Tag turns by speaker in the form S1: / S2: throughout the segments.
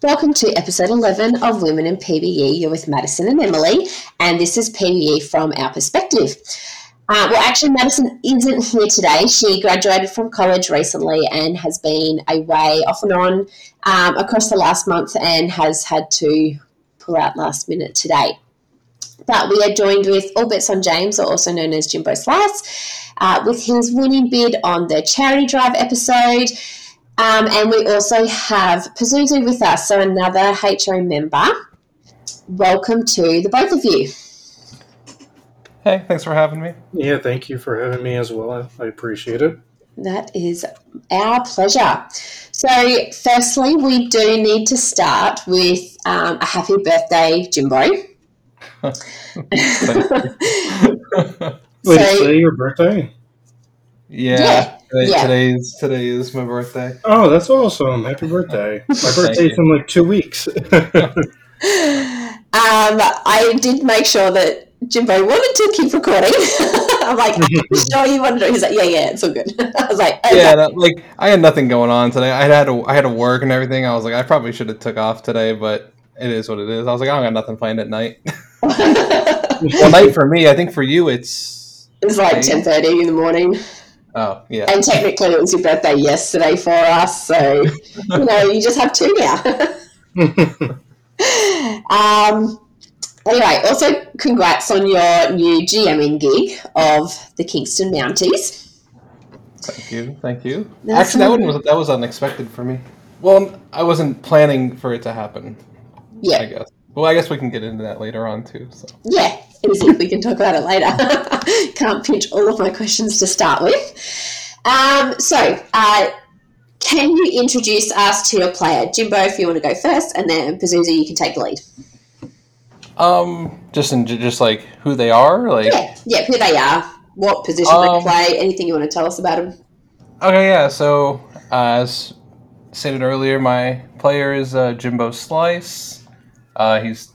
S1: Welcome to episode 11 of Women in PBE. You're with Madison and Emily, and this is PBE from our perspective. Uh, well, actually, Madison isn't here today. She graduated from college recently and has been away off and on um, across the last month and has had to pull out last minute today. But we are joined with All Bets on James, also known as Jimbo Slice, uh, with his winning bid on the charity drive episode. Um, and we also have Pazuzu with us, so another HO member. Welcome to the both of you.
S2: Hey, thanks for having me.
S3: Yeah, thank you for having me as well. I, I appreciate it.
S1: That is our pleasure. So, firstly, we do need to start with um, a happy birthday, Jimbo.
S3: Wait, is today your birthday?
S2: Yeah,
S1: Yeah,
S2: today,
S1: yeah.
S2: today's today is my birthday.
S3: Oh, that's awesome. Happy birthday. My birthday's in like two weeks.
S1: Um, I did make sure that Jimbo wanted to keep recording. I'm like, I'm sure you wanted to. He's like, yeah, yeah, it's all good. I was like, okay.
S2: Yeah, that, like I had nothing going on today. I had to I had to work and everything. I was like, I probably should have took off today, but it is what it is. I was like, I don't got nothing planned at night. well, night for me. I think for you, it's
S1: it's like 10.30 in the morning.
S2: Oh yeah.
S1: And technically it was your birthday yesterday for us. So, you know, you just have two now. um, anyway, also congrats on your new GMing gig of the Kingston Mounties.
S2: Thank you, thank you.
S1: That's
S2: Actually, that one was that was unexpected for me. Well, I wasn't planning for it to happen.
S1: Yeah.
S2: I guess. Well, I guess we can get into that later on too. So.
S1: yeah, easy. We can talk about it later. Can't pinch all of my questions to start with. Um, so, uh, can you introduce us to your player? Jimbo, if you want to go first, and then Pazuzu, you can take the lead.
S2: Um, just in just like who they are, like
S1: Yeah, yeah, who they are, what position they
S2: Um,
S1: play, anything you want to tell us about them.
S2: Okay, yeah. So, uh, as stated earlier, my player is uh, Jimbo Slice. Uh, he's,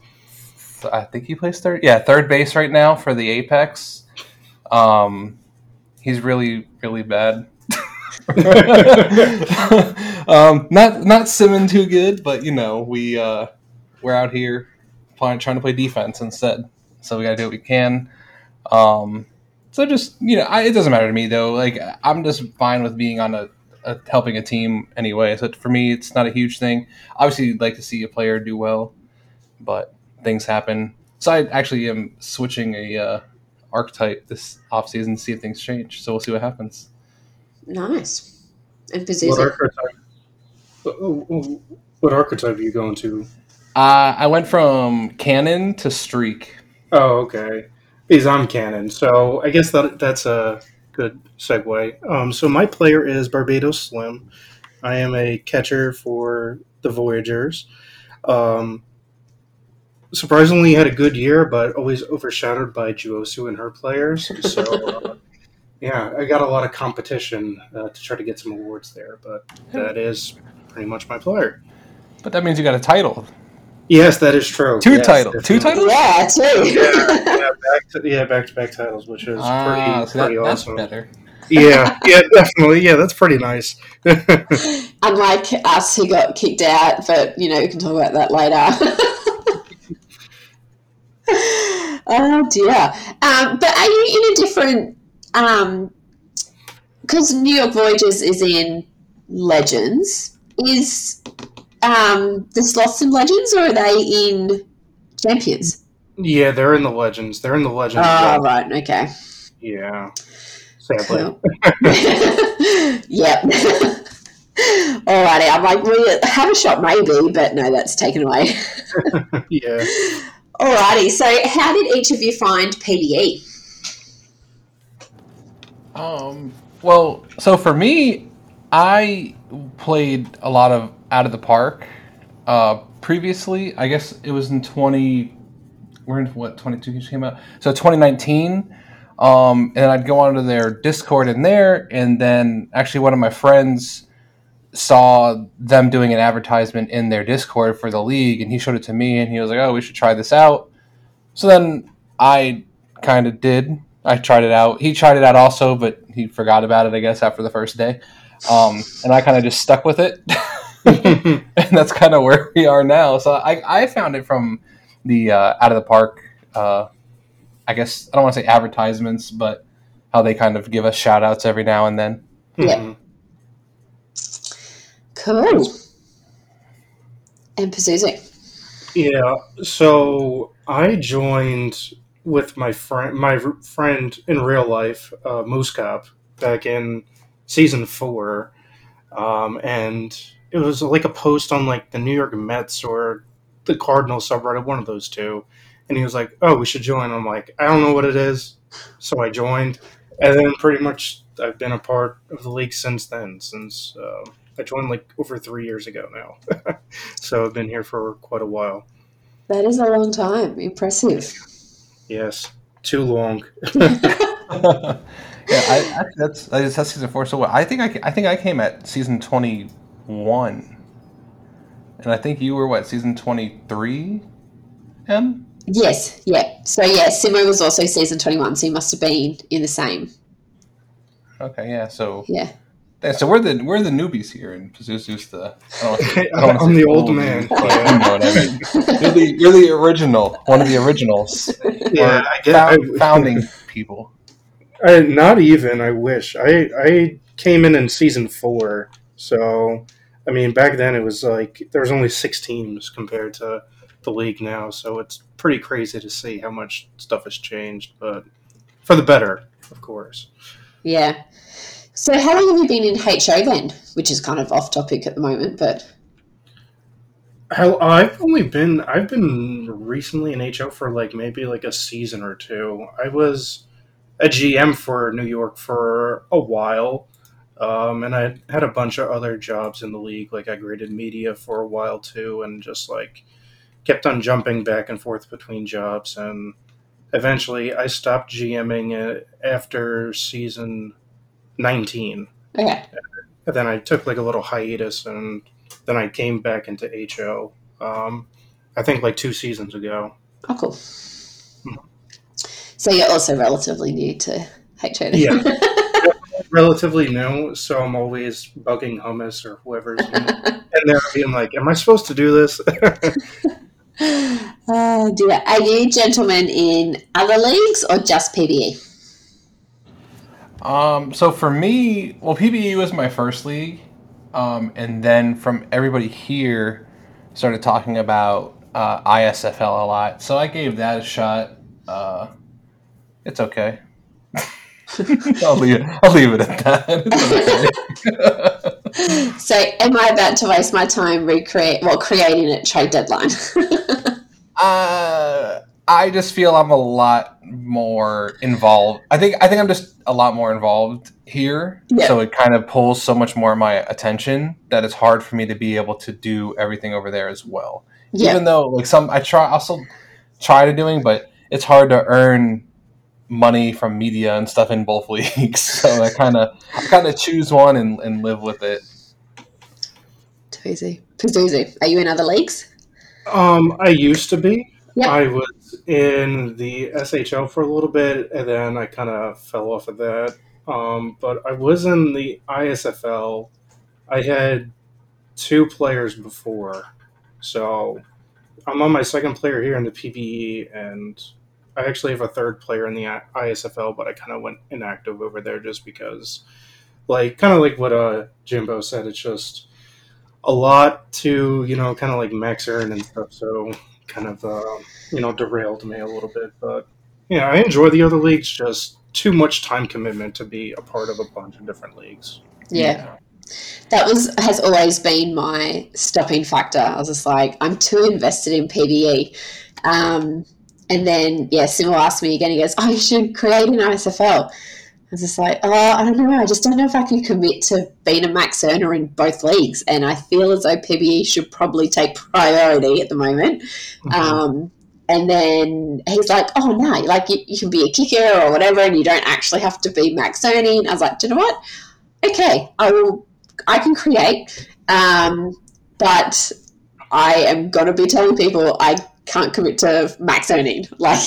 S2: I think he plays third. Yeah, third base right now for the Apex. Um, he's really, really bad. um, not not simming too good, but you know we uh, we're out here trying to play defense instead. So we got to do what we can. Um, so just you know, I, it doesn't matter to me though. Like I'm just fine with being on a, a helping a team anyway. So for me, it's not a huge thing. Obviously, you'd like to see a player do well, but things happen. So I actually am switching a uh, archetype this offseason to see if things change. So we'll see what happens.
S1: Nice. And
S3: what archetype? What, what archetype are you going to?
S2: Uh, I went from cannon to streak.
S3: Oh, okay. Because I'm cannon, so I guess that that's a good segue. Um, so my player is Barbados Slim. I am a catcher for the Voyagers. Um, surprisingly, had a good year, but always overshadowed by Juosu and her players. So, uh, yeah, I got a lot of competition uh, to try to get some awards there, but that is pretty much my player.
S2: But that means you got a title.
S3: Yes, that is true.
S2: Two
S3: Yes,
S2: titles. Two titles?
S1: Yeah, too.
S3: yeah, back to yeah, back to back titles, which is
S2: Ah,
S3: pretty
S2: so that-
S3: pretty
S2: that's
S3: awesome.
S2: better.
S3: Yeah, yeah, definitely. Yeah, that's pretty nice.
S1: Unlike us who got kicked out, but you know, we can talk about that later. oh dear. Um, but are you in a different um because New York Voyagers is in Legends. Is um the sloths in Legends or are they in Champions?
S3: yeah, they're in the legends. They're in the legends.
S1: Oh right, okay.
S3: Yeah, sadly.
S1: Cool. yep. Alrighty, I'm like, we have a shot maybe, but no, that's taken away.
S3: yeah.
S1: Alrighty, so how did each of you find PBE?
S2: Um. Well, so for me, I played a lot of out of the park. Uh, previously, I guess it was in twenty. We're in what twenty two came out. So twenty nineteen. Um, and I'd go onto their Discord in there, and then actually one of my friends saw them doing an advertisement in their Discord for the league, and he showed it to me, and he was like, "Oh, we should try this out." So then I kind of did. I tried it out. He tried it out also, but he forgot about it, I guess, after the first day. Um, and I kind of just stuck with it. and that's kind of where we are now. So I, I found it from the uh, out of the park. Uh, I guess I don't want to say advertisements, but how they kind of give us shout outs every now and then.
S1: Yeah. Cool. And Pazuzu.
S3: Yeah. So I joined with my friend, my friend in real life, uh, Moose Cop, back in season four, um, and it was like a post on like the New York Mets or the Cardinals subreddit, one of those two. And he was like, "Oh, we should join." I'm like, "I don't know what it is," so I joined, and then pretty much I've been a part of the league since then. Since uh, I joined like over three years ago now, so I've been here for quite a while.
S1: That is a long time. Impressive.
S3: Yes, too long.
S2: yeah, I, I, that's that's that's season four. So what, I think I, I think I came at season twenty one, and I think you were what season twenty three, M.
S1: Yes, yeah. So yeah, Simo was also season twenty one, so he must have been in the same.
S2: Okay, yeah. So
S1: Yeah.
S2: Yeah, so we're the we're the newbies here, and Pazuzu's the. I don't say, I don't
S3: I'm the old man.
S2: but you know what I mean. You're the, you're the original, one of the originals,
S3: Yeah,
S2: or
S3: I get. I,
S2: founding people.
S3: I, not even. I wish. I I came in in season four, so I mean back then it was like there was only six teams compared to the league now, so it's pretty crazy to see how much stuff has changed, but for the better, of course.
S1: Yeah. So how long have you been in HO then? Which is kind of off topic at the moment, but
S3: I've only been I've been recently in HO for like maybe like a season or two. I was a GM for New York for a while, um, and I had a bunch of other jobs in the league. Like I graded media for a while too, and just like kept on jumping back and forth between jobs. And eventually, I stopped GMing after season nineteen.
S1: okay.
S3: And then I took like a little hiatus, and then I came back into HO. Um, I think like two seasons ago.
S1: Oh cool. So you're also relatively new to HO.
S3: Yeah. Relatively new, so I'm always bugging hummus or whoever's in, and they're being like, "Am I supposed to do this?"
S1: Oh dear. Are you gentlemen in other leagues or just? PBE?
S2: Um, so for me, well, PBE was my first league, um, and then from everybody here, started talking about uh, ISFL a lot. So I gave that a shot. Uh, it's okay. I'll leave it. I'll leave it at that. Okay.
S1: So am I about to waste my time recreate well creating at trade deadline?
S2: Uh, I just feel I'm a lot more involved. I think I think I'm just a lot more involved here,
S1: Yeah.
S2: so it kind of pulls so much more of my attention that it's hard for me to be able to do everything over there as well.
S1: yeah.
S2: Even though like some I try also try to doing, but it's hard to earn money from media and stuff in both leagues. So I kind of I kind of choose one and, and live with it.
S1: Too easy. Pazuzu. Are you in other leagues?
S3: um, I used to be.
S1: Yep.
S3: I was in the SHL for a little bit, and then I kind of fell off of that. Um, but I was in the ISFL. I had two players before, so I'm on my second player here in the PBE, and I actually have a third player in the ISFL, but I kind of went inactive over there just because, like, kind of like what uh, Jimbo said, it's just a lot to you know, kind of like max earn and stuff. So kind of uh, you know derailed me a little bit, but yeah, I enjoy the other leagues. Just too much time commitment to be a part of a bunch of different leagues.
S1: Yeah. That was has always been my stopping factor. I was just like, I'm too invested in PBE. Um, and then yeah, Simo asked me again, he goes, Oh, you should create an ISFL. Was just like, oh, I don't know. I just don't know if I can commit to being a max earner in both leagues. And I feel as though PBE should probably take priority at the moment. Um, and then he's like, oh, no, like you, you can be a kicker or whatever, and you don't actually have to be max earning. I was like, do you know what? Okay, I will, I can create, um, but I am going to be telling people I can't commit to max earning. Like,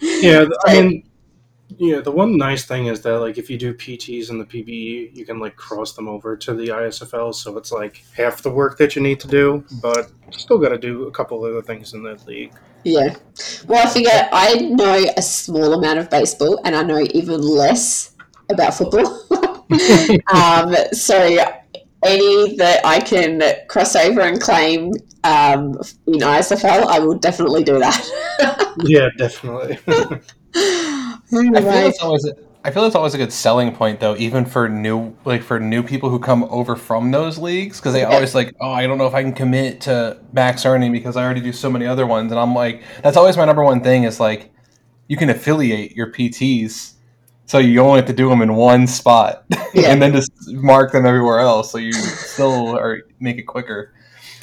S3: yeah, I mean, Yeah, the one nice thing is that like if you do PTs in the PBE, you can like cross them over to the ISFL, so it's like half the work that you need to do, but still got to do a couple other things in that league.
S1: Yeah. Well, I figure I know a small amount of baseball, and I know even less about football. um, so any that I can cross over and claim um, in ISFL, I will definitely do that.
S3: yeah, definitely.
S2: I feel it's always I feel it's always a good selling point though, even for new like for new people who come over from those leagues because they always like, oh, I don't know if I can commit to max earning because I already do so many other ones, and I'm like, that's always my number one thing is like, you can affiliate your PTs, so you only have to do them in one spot, yeah. and then just mark them everywhere else, so you still are make it quicker.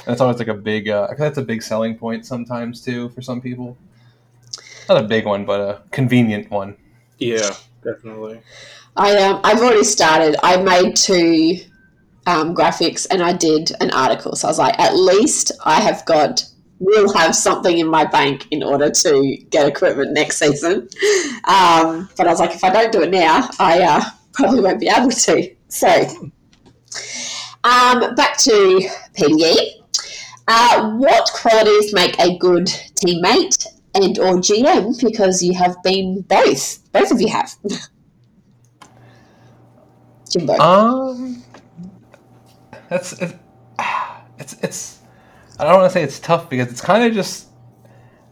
S2: That's always like a big. Uh, that's a big selling point sometimes too for some people. Not a big one, but a convenient one.
S3: Yeah, definitely.
S1: I um, I've already started. I made two um, graphics and I did an article. So I was like, at least I have got will have something in my bank in order to get equipment next season. Um, but I was like, if I don't do it now, I uh, probably won't be able to. So, um, back to PBE. Uh, what qualities make a good teammate and or GM because you have been both. Both of you have.
S2: Jimbo. Um, that's it's, it's it's. I don't want to say it's tough because it's kind of just.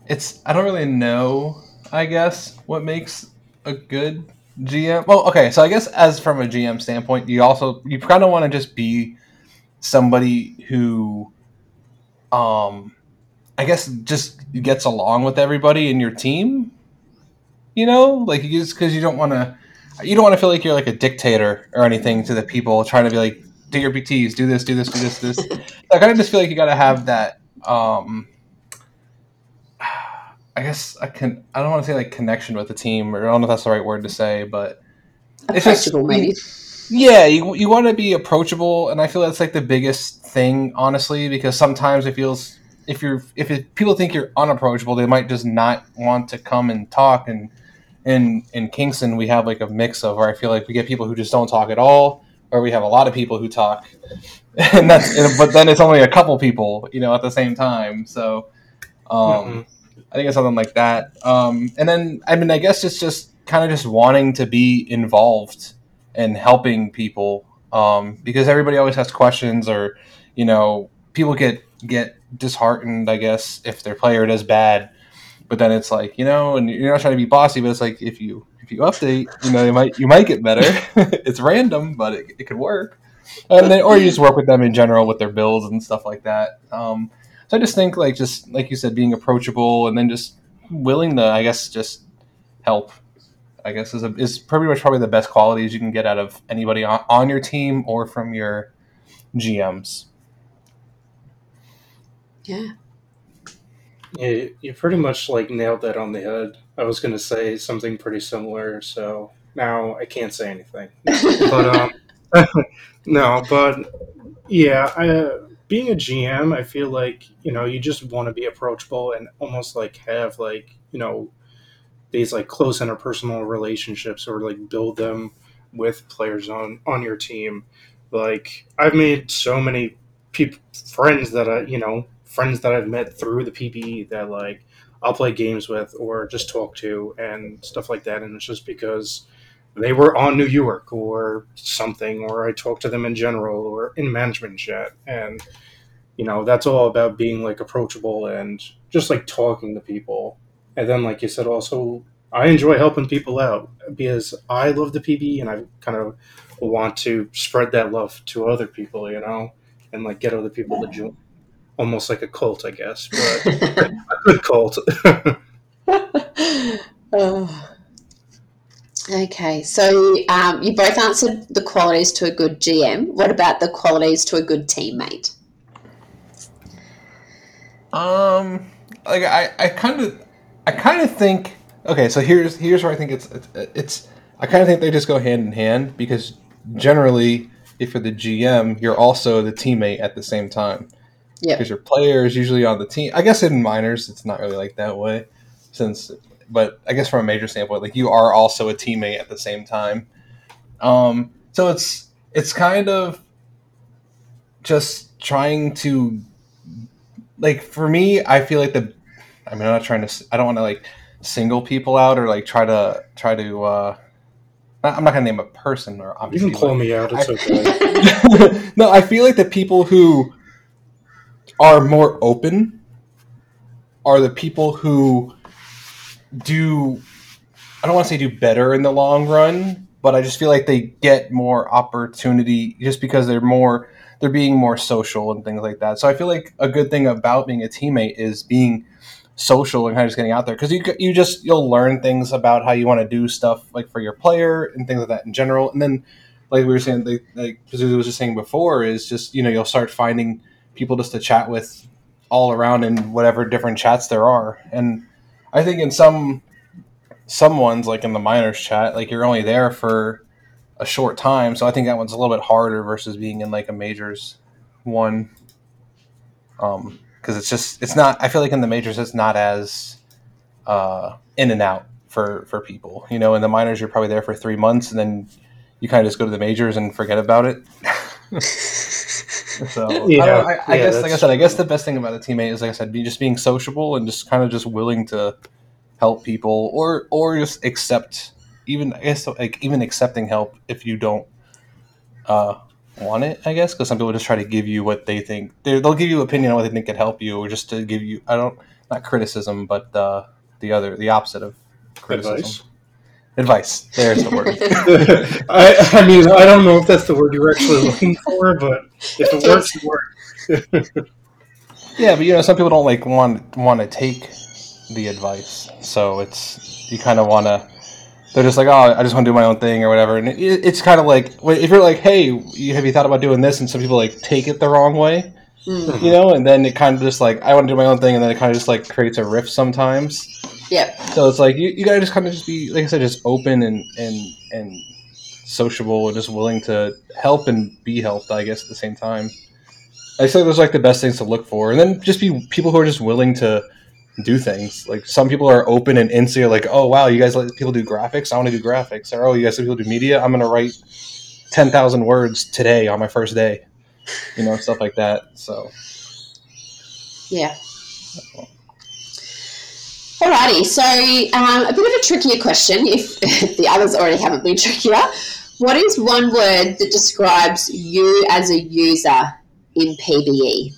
S2: It's I don't really know. I guess what makes a good GM. Well, okay, so I guess as from a GM standpoint, you also you kind of want to just be somebody who, um, I guess just gets along with everybody in your team. You know, like just because you don't want to, you don't want to feel like you're like a dictator or anything to the people trying to be like, do your PTs, do this, do this, do this, this. I kind of just feel like you got to have that. um I guess I can. I don't want to say like connection with the team, or I don't know if that's the right word to say, but
S1: it's just maybe.
S2: Yeah, you you want to be approachable, and I feel that's like the biggest thing, honestly, because sometimes it feels if you're if it, people think you're unapproachable, they might just not want to come and talk. And in in Kingston, we have like a mix of where I feel like we get people who just don't talk at all, or we have a lot of people who talk, and that's but then it's only a couple people, you know, at the same time. So, um, mm-hmm. I think it's something like that. Um, and then I mean, I guess it's just kind of just wanting to be involved and helping people um, because everybody always has questions or you know people get get disheartened, I guess, if their player does bad. But then it's like you know, and you're not trying to be bossy, but it's like if you if you update, you know, you might you might get better. it's random, but it, it could work. And then, or you just work with them in general with their builds and stuff like that. Um, so I just think like just like you said, being approachable and then just willing to, I guess, just help. I guess is a, is pretty much probably the best qualities you can get out of anybody on, on your team or from your GMs.
S1: Yeah.
S3: Yeah, you pretty much like nailed that on the head. I was going to say something pretty similar, so now I can't say anything. but um, no, but yeah, I, uh, being a GM, I feel like you know you just want to be approachable and almost like have like you know these like close interpersonal relationships or like build them with players on on your team. Like I've made so many people friends that I you know friends that I've met through the PBE that like I'll play games with or just talk to and stuff like that. And it's just because they were on New York or something, or I talked to them in general or in management chat. And, you know, that's all about being like approachable and just like talking to people. And then, like you said, also, I enjoy helping people out because I love the PBE and I kind of want to spread that love to other people, you know, and like get other people to join almost like a cult, I guess, but a good cult.
S1: oh. Okay, so um, you both answered the qualities to a good GM. What about the qualities to a good teammate?
S2: Um, like I, I kind of, I kind of think. Okay, so here's here's where I think it's it's, it's I kind of think they just go hand in hand because generally, if you're the GM, you're also the teammate at the same time.
S1: Yeah.
S2: Because your player is usually on the team. I guess in minors, it's not really like that way, since but I guess from a major standpoint, like you are also a teammate at the same time. Um, so it's it's kind of just trying to like for me, I feel like the I mean, I'm not trying to. I don't want to like single people out or like try to try to. uh I'm not gonna name a person or
S3: You
S2: obviously.
S3: can call
S2: but-
S3: me out. It's
S2: I-
S3: okay.
S2: no, I feel like the people who are more open are the people who do I don't want to say do better in the long run, but I just feel like they get more opportunity just because they're more they're being more social and things like that. So I feel like a good thing about being a teammate is being social and kind of just getting out there because you you just you'll learn things about how you want to do stuff like for your player and things like that in general, and then like we were saying, like, like Pazuzu was just saying before, is just you know you'll start finding people just to chat with all around in whatever different chats there are, and I think in some some ones like in the minors chat, like you're only there for a short time, so I think that one's a little bit harder versus being in like a majors one, um, because it's just it's not. I feel like in the majors it's not as uh, in and out for for people. You know, in the minors you're probably there for three months and then you kind of just go to the majors and forget about it. so I,
S3: Yeah,
S2: don't I, I
S3: yeah,
S2: guess, like I
S3: that's
S2: said, I guess the best thing about a teammate is, like I said, be just being sociable and just kind of just willing to help people, or or just accept even I guess like even accepting help if you don't uh, want it. I guess because some people just try to give you what they think they they'll give you opinion on what they think could help you, or just to give you I don't not criticism, but uh, the other the opposite of criticism.
S3: Advice.
S2: Advice. There's the word.
S3: I, I mean, I don't know if that's the word you're actually looking for, but if it works, it works.
S2: Yeah, but you know, some people don't like want want to take the advice, so it's you kind of want to. They're just like, oh, I just want to do my own thing or whatever, and it, it's kind of like if you're like, hey, you, have you thought about doing this? And some people like take it the wrong way,
S1: Mm.
S2: you know, and then it kind of just like I want to do my own thing, and then it kind of just like creates a rift sometimes.
S1: Yep.
S2: So it's like you, you gotta just kind of just be like I said, just open and and and sociable and just willing to help and be helped. I guess at the same time. I say those are like the best things to look for, and then just be people who are just willing to do things. Like some people are open and instant, like, oh wow, you guys let people do graphics. I want to do graphics. Or oh, you guys let people do media. I'm gonna write ten thousand words today on my first day. You know, stuff like that. So
S1: Yeah. Alrighty, so um, a bit of a trickier question, if the others already haven't been trickier. What is one word that describes you as a user in? PBE?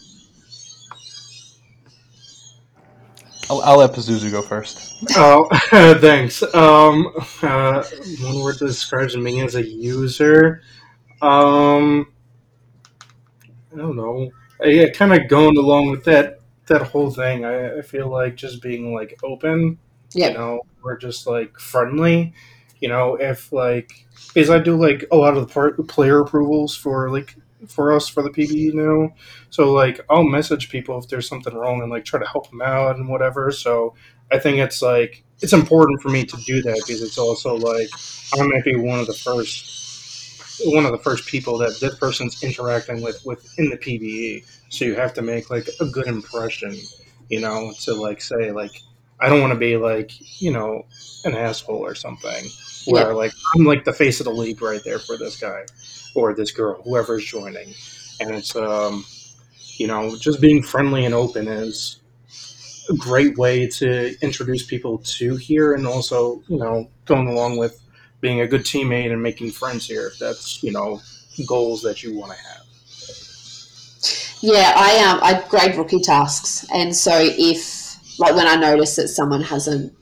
S2: I'll, I'll let Pazuzu go first.
S3: Oh, thanks. Um, uh, one word that describes me as a user. Um, I don't know. I, kind of going along with that that whole thing. I, I feel like just being like open.
S1: Yep.
S3: You know, or just like friendly. You know, if like because I do like a lot of the part, player approvals for like for us for the PBE now. So like I'll message people if there's something wrong and like try to help them out and whatever. So I think it's like it's important for me to do that because it's also like I might be one of the first one of the first people that this person's interacting with within the PBE. So you have to make like a good impression, you know, to like say like I don't want to be like you know an asshole or something where
S1: Yeah.
S3: like I'm like the face of the league right there for this guy or this girl, whoever's joining, and it's um you know just being friendly and open is a great way to introduce people to here and also you know going along with being a good teammate and making friends here if that's you know goals that you want to have.
S1: Yeah, I um I grade rookie tasks, and so if like when I notice that someone hasn't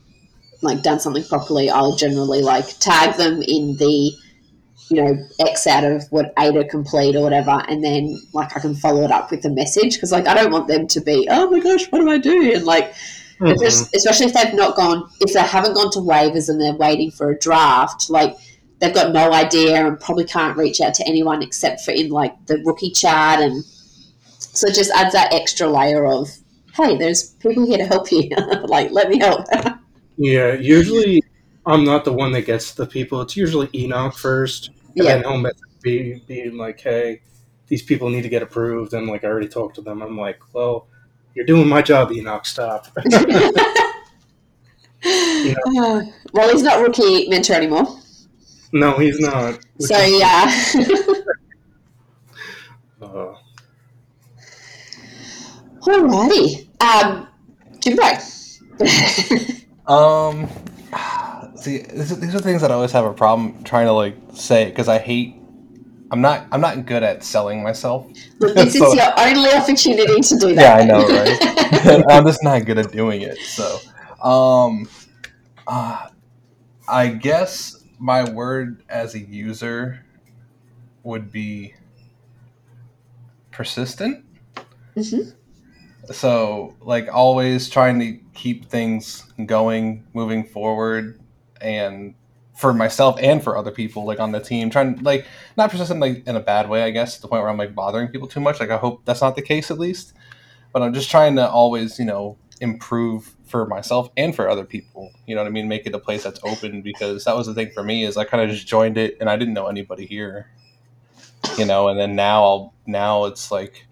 S1: like done something properly, I'll generally like tag them in the you know X out of what Ada complete or whatever, and then like I can follow it up with a message because like I don't want them to be oh my gosh what do I do? And like Mm-hmm. there's- especially if they've not gone if they haven't gone to waivers and they're waiting for a draft like they've got no idea and probably can't reach out to anyone except for in like the rookie chat and so it just adds that extra layer of hey there's people here to help you. Like let me help.
S3: Yeah usually i'm not the one that gets the people. It's usually enoch first and
S1: yeah.
S3: then he'll message me being like hey these people need to get approved and like i already talked to them. I'm like well you're doing my job enoch stop You know,
S1: Uh, well, he's not rookie mentor anymore.
S3: no, he's not.
S1: So,
S3: is-
S1: yeah.
S3: uh,
S1: Alrighty. Um, Jimbo.
S2: Um, see, this, these are things that I always have a problem trying to like say because I hate. I'm not. I'm not good at selling myself.
S1: Look, this
S2: So-
S1: is your only opportunity to do that. Yeah.
S2: I know, right? I'm just not good at doing it. So, um, uh, I guess my word as a user would be persistent.
S1: Mhm.
S2: So, like, always trying to keep things going, moving forward, and for myself and for other people, like on the team, trying like not persistent like in a bad way, I guess, to the point where I'm like bothering people too much. Like, I hope that's not the case at least but I'm just trying to always, you know, improve for myself and for other people. You know what I mean? Make it a place that's open because that was the thing for me is I kind of just joined it and I didn't know anybody here. You know, and then now I'll now it's like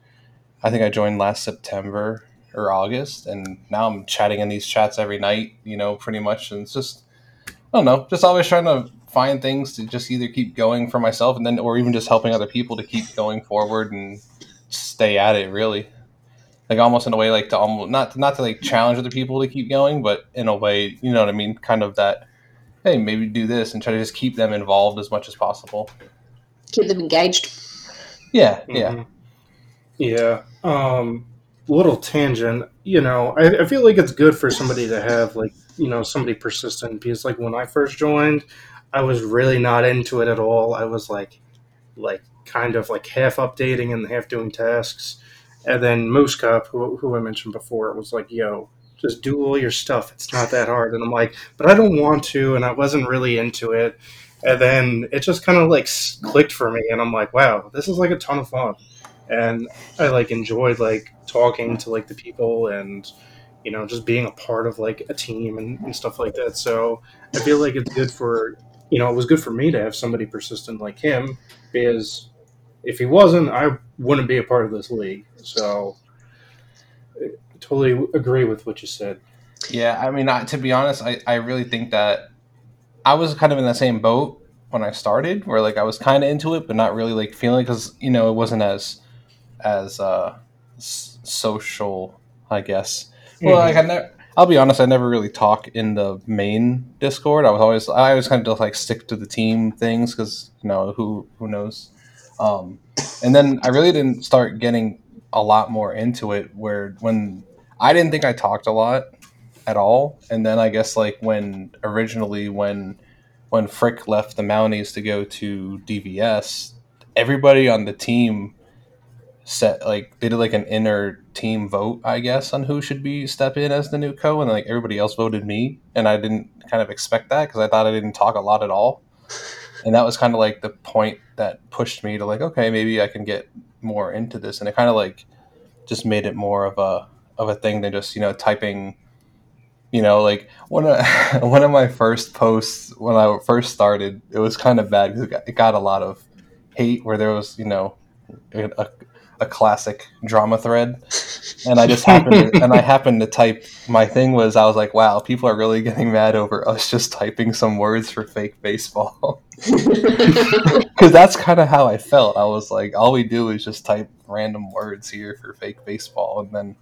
S2: I think I joined last September or August and now I'm chatting in these chats every night, you know, pretty much and it's just I don't know, just always trying to find things to just either keep going for myself and then or even just helping other people to keep going forward and stay at it really like almost in a way like to almost not not to like challenge other people to keep going, but in a way, you know what I mean, kind of that hey, maybe do this and try to just keep them involved as much as possible.
S1: Keep them engaged.
S2: Yeah, yeah.
S3: mhm. Yeah. Um, little tangent. You know, I, I feel like it's good for somebody to have like you know somebody persistent because like when I first joined, I was really not into it at all. I was like, like kind of like half updating and half doing tasks, and then Moose Cup, who, who I mentioned before, was like, "Yo, just do all your stuff. It's not that hard." And I'm like, "But I don't want to," and I wasn't really into it. And then it just kind of like clicked for me, and I'm like, "Wow, this is like a ton of fun." And I like enjoyed like talking to like the people and you know just being a part of like a team and, and stuff like that. So I feel like it's good for you know it was good for me to have somebody persistent like him because if he wasn't, I wouldn't be a part of this league. So I totally agree with what you said.
S2: Yeah, I mean, I, to be honest, I, I really think that I was kind of in the same boat when I started, where like I was kind of into it, but not really like feeling because you know it wasn't as as uh, s- social, I guess. Well, like I never. I'll be honest. I never really talk in the main Discord. I was always I always kind of just like stick to the team things because you know who who knows. Um, and then I really didn't start getting a lot more into it. Where when I didn't think I talked a lot at all, and then I guess like when originally when when Frick left the Mounties to go to DVS, everybody on the team set like they did like an inner team vote, I guess, on who should be step in as the new co, and like everybody else voted me, and I didn't kind of expect that because I thought I didn't talk a lot at all, and that was kind of like the point that pushed me to like, okay, maybe I can get more into this, and it kind of like just made it more of a of a thing than just you know typing. You know, like one of one of my first posts when I first started, it was kind of bad because it got, it got a lot of hate where there was you know a, a classic drama thread. And i just happened to, and i happened to type my thing was i was like wow people are really getting mad over us just typing some words for fake baseball. Because that's kind of how i felt. I was like all we do is just type random words here for fake baseball. And then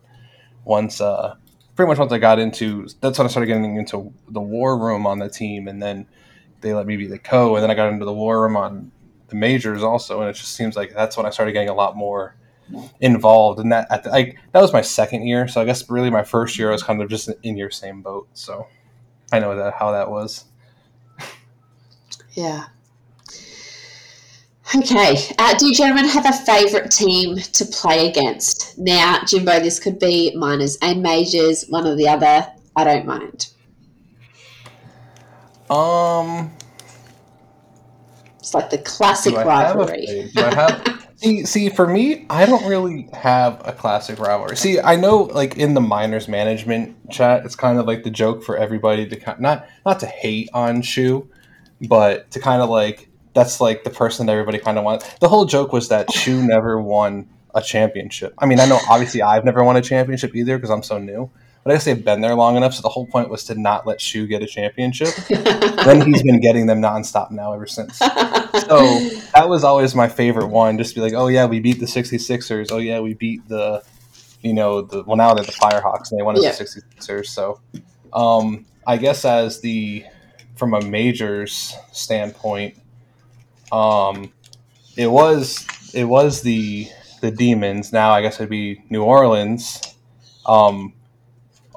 S2: once uh pretty much once i got into that's when i started getting into the war room on the team. And then they let me be the co. And then i got into the war room on the majors also. And it just seems like that's when i started getting a lot more involved and that at the, like that was my second year so i guess really my first year i was kind of just in your same boat so i know that how that was
S1: Yeah. Okay. Uh, do you gentlemen have a favourite team to play against? Now, Jimbo, this could be minors and majors, one or the other. I don't mind.
S2: um
S1: It's like the classic
S2: do I have a
S1: rivalry.
S2: Do I have- see, see, for me, I don't really have a classic rivalry. See, I know, like in the minors management chat, it's kind of like the joke for everybody to kind not not to hate on Shu, but to kind of like that's like the person that everybody kind of wants. The whole joke was that Shu never won a championship. I mean, I know obviously I've never won a championship either because I'm so new, but I guess they've been there long enough. So the whole point was to not let Shu get a championship. then he's been getting them nonstop now ever since. So that was always my favorite one. Just be like, oh yeah, we beat the 66ers. Oh yeah, we beat the, you know, the well now they're the Firehawks and they won as
S1: Yeah.
S2: the 66ers. So um, I guess as the from a majors standpoint, um, it was it was the the demons. Now I guess it'd be New Orleans. Um,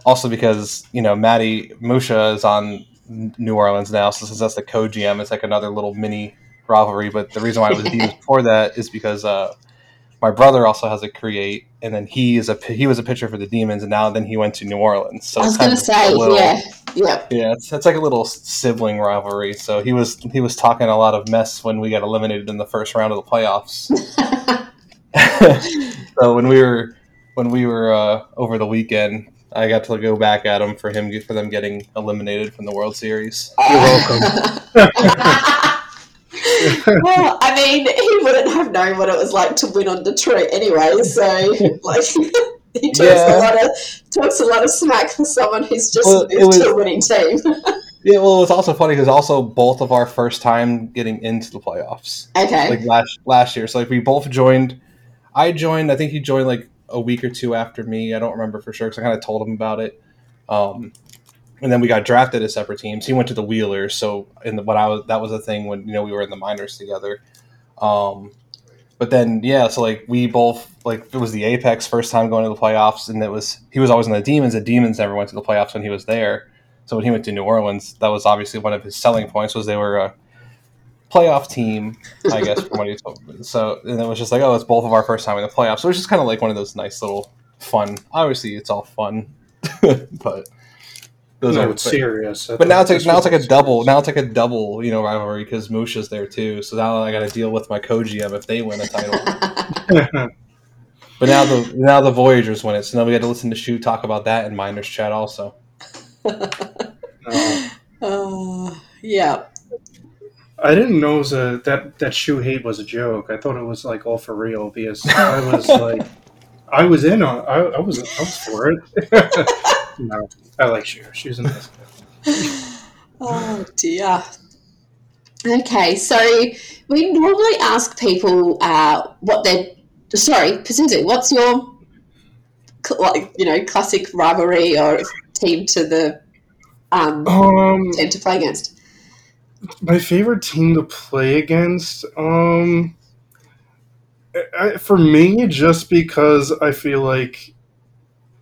S2: also because you know Maddie Musha is on New Orleans now, so since that's the co-GM, it's like another little mini rivalry. But the reason why it was demons before that is because uh, my brother also has a create, and then he is a he was a pitcher for the demons, and now then he went to New Orleans. So
S1: I was going to say,
S2: little-
S1: yeah, yeah.
S2: yeah, it's, it's like a little sibling rivalry. So he was he was talking a lot of mess when we got eliminated in the first round of the playoffs. so when we were when we were uh, over the weekend, I got to go back at him for him for them getting eliminated from the World Series.
S3: You're welcome.
S1: Well, I mean, he wouldn't have known what it was like to win on Detroit anyway. So, like, he talks
S2: Yeah.
S1: a lot of talks a lot of smack for someone who's just
S2: Well,
S1: moved
S2: was-
S1: to a winning team.
S2: Yeah, well, it's also funny because also both of our first time getting into the playoffs.
S1: okay.
S2: like last last year. So like we both joined. I joined. I think he joined like a week or two after me. I don't remember for sure because I kind of told him about it. Um, and then we got drafted as separate teams. He went to the Wheelers. So in the I was that was a thing when you know we were in the minors together. Um, but then yeah, so like we both like it was the Apex first time going to the playoffs, and it was he was always in the Demons. The Demons never went to the playoffs when he was there. So when he went to New Orleans, that was obviously one of his selling points was they were a playoff team, I guess, from what he told me. So and it was just like, oh, it's both of our first time in the playoffs. So it was just kind of like one of those nice little fun. Obviously, it's all fun, but those
S3: no,
S2: are.
S3: it's
S2: but,
S3: serious.
S2: but now it's like now it's like a double. Now it's like a double, you know, rivalry because Musha's there too. So now I got to deal with my co-GM if they win a title. But now the now the Voyagers win it, so now we got to listen to Shu talk about that in minors chat also.
S3: No.
S1: Oh, uh, yeah.
S3: I didn't know it was a, that that Shu hate was a joke. I thought it was like all for real because I was like, I was in on, I, I was I was for it. No, I like Shu. Shu's and nice.
S1: Oh dear. Okay, so we normally ask people uh, what their sorry, Pazuzu, what's your cl- like you know classic rivalry or team to the um,
S3: Um,
S1: team to play against?
S3: my favorite team to play against, um, I, for me, just because I feel like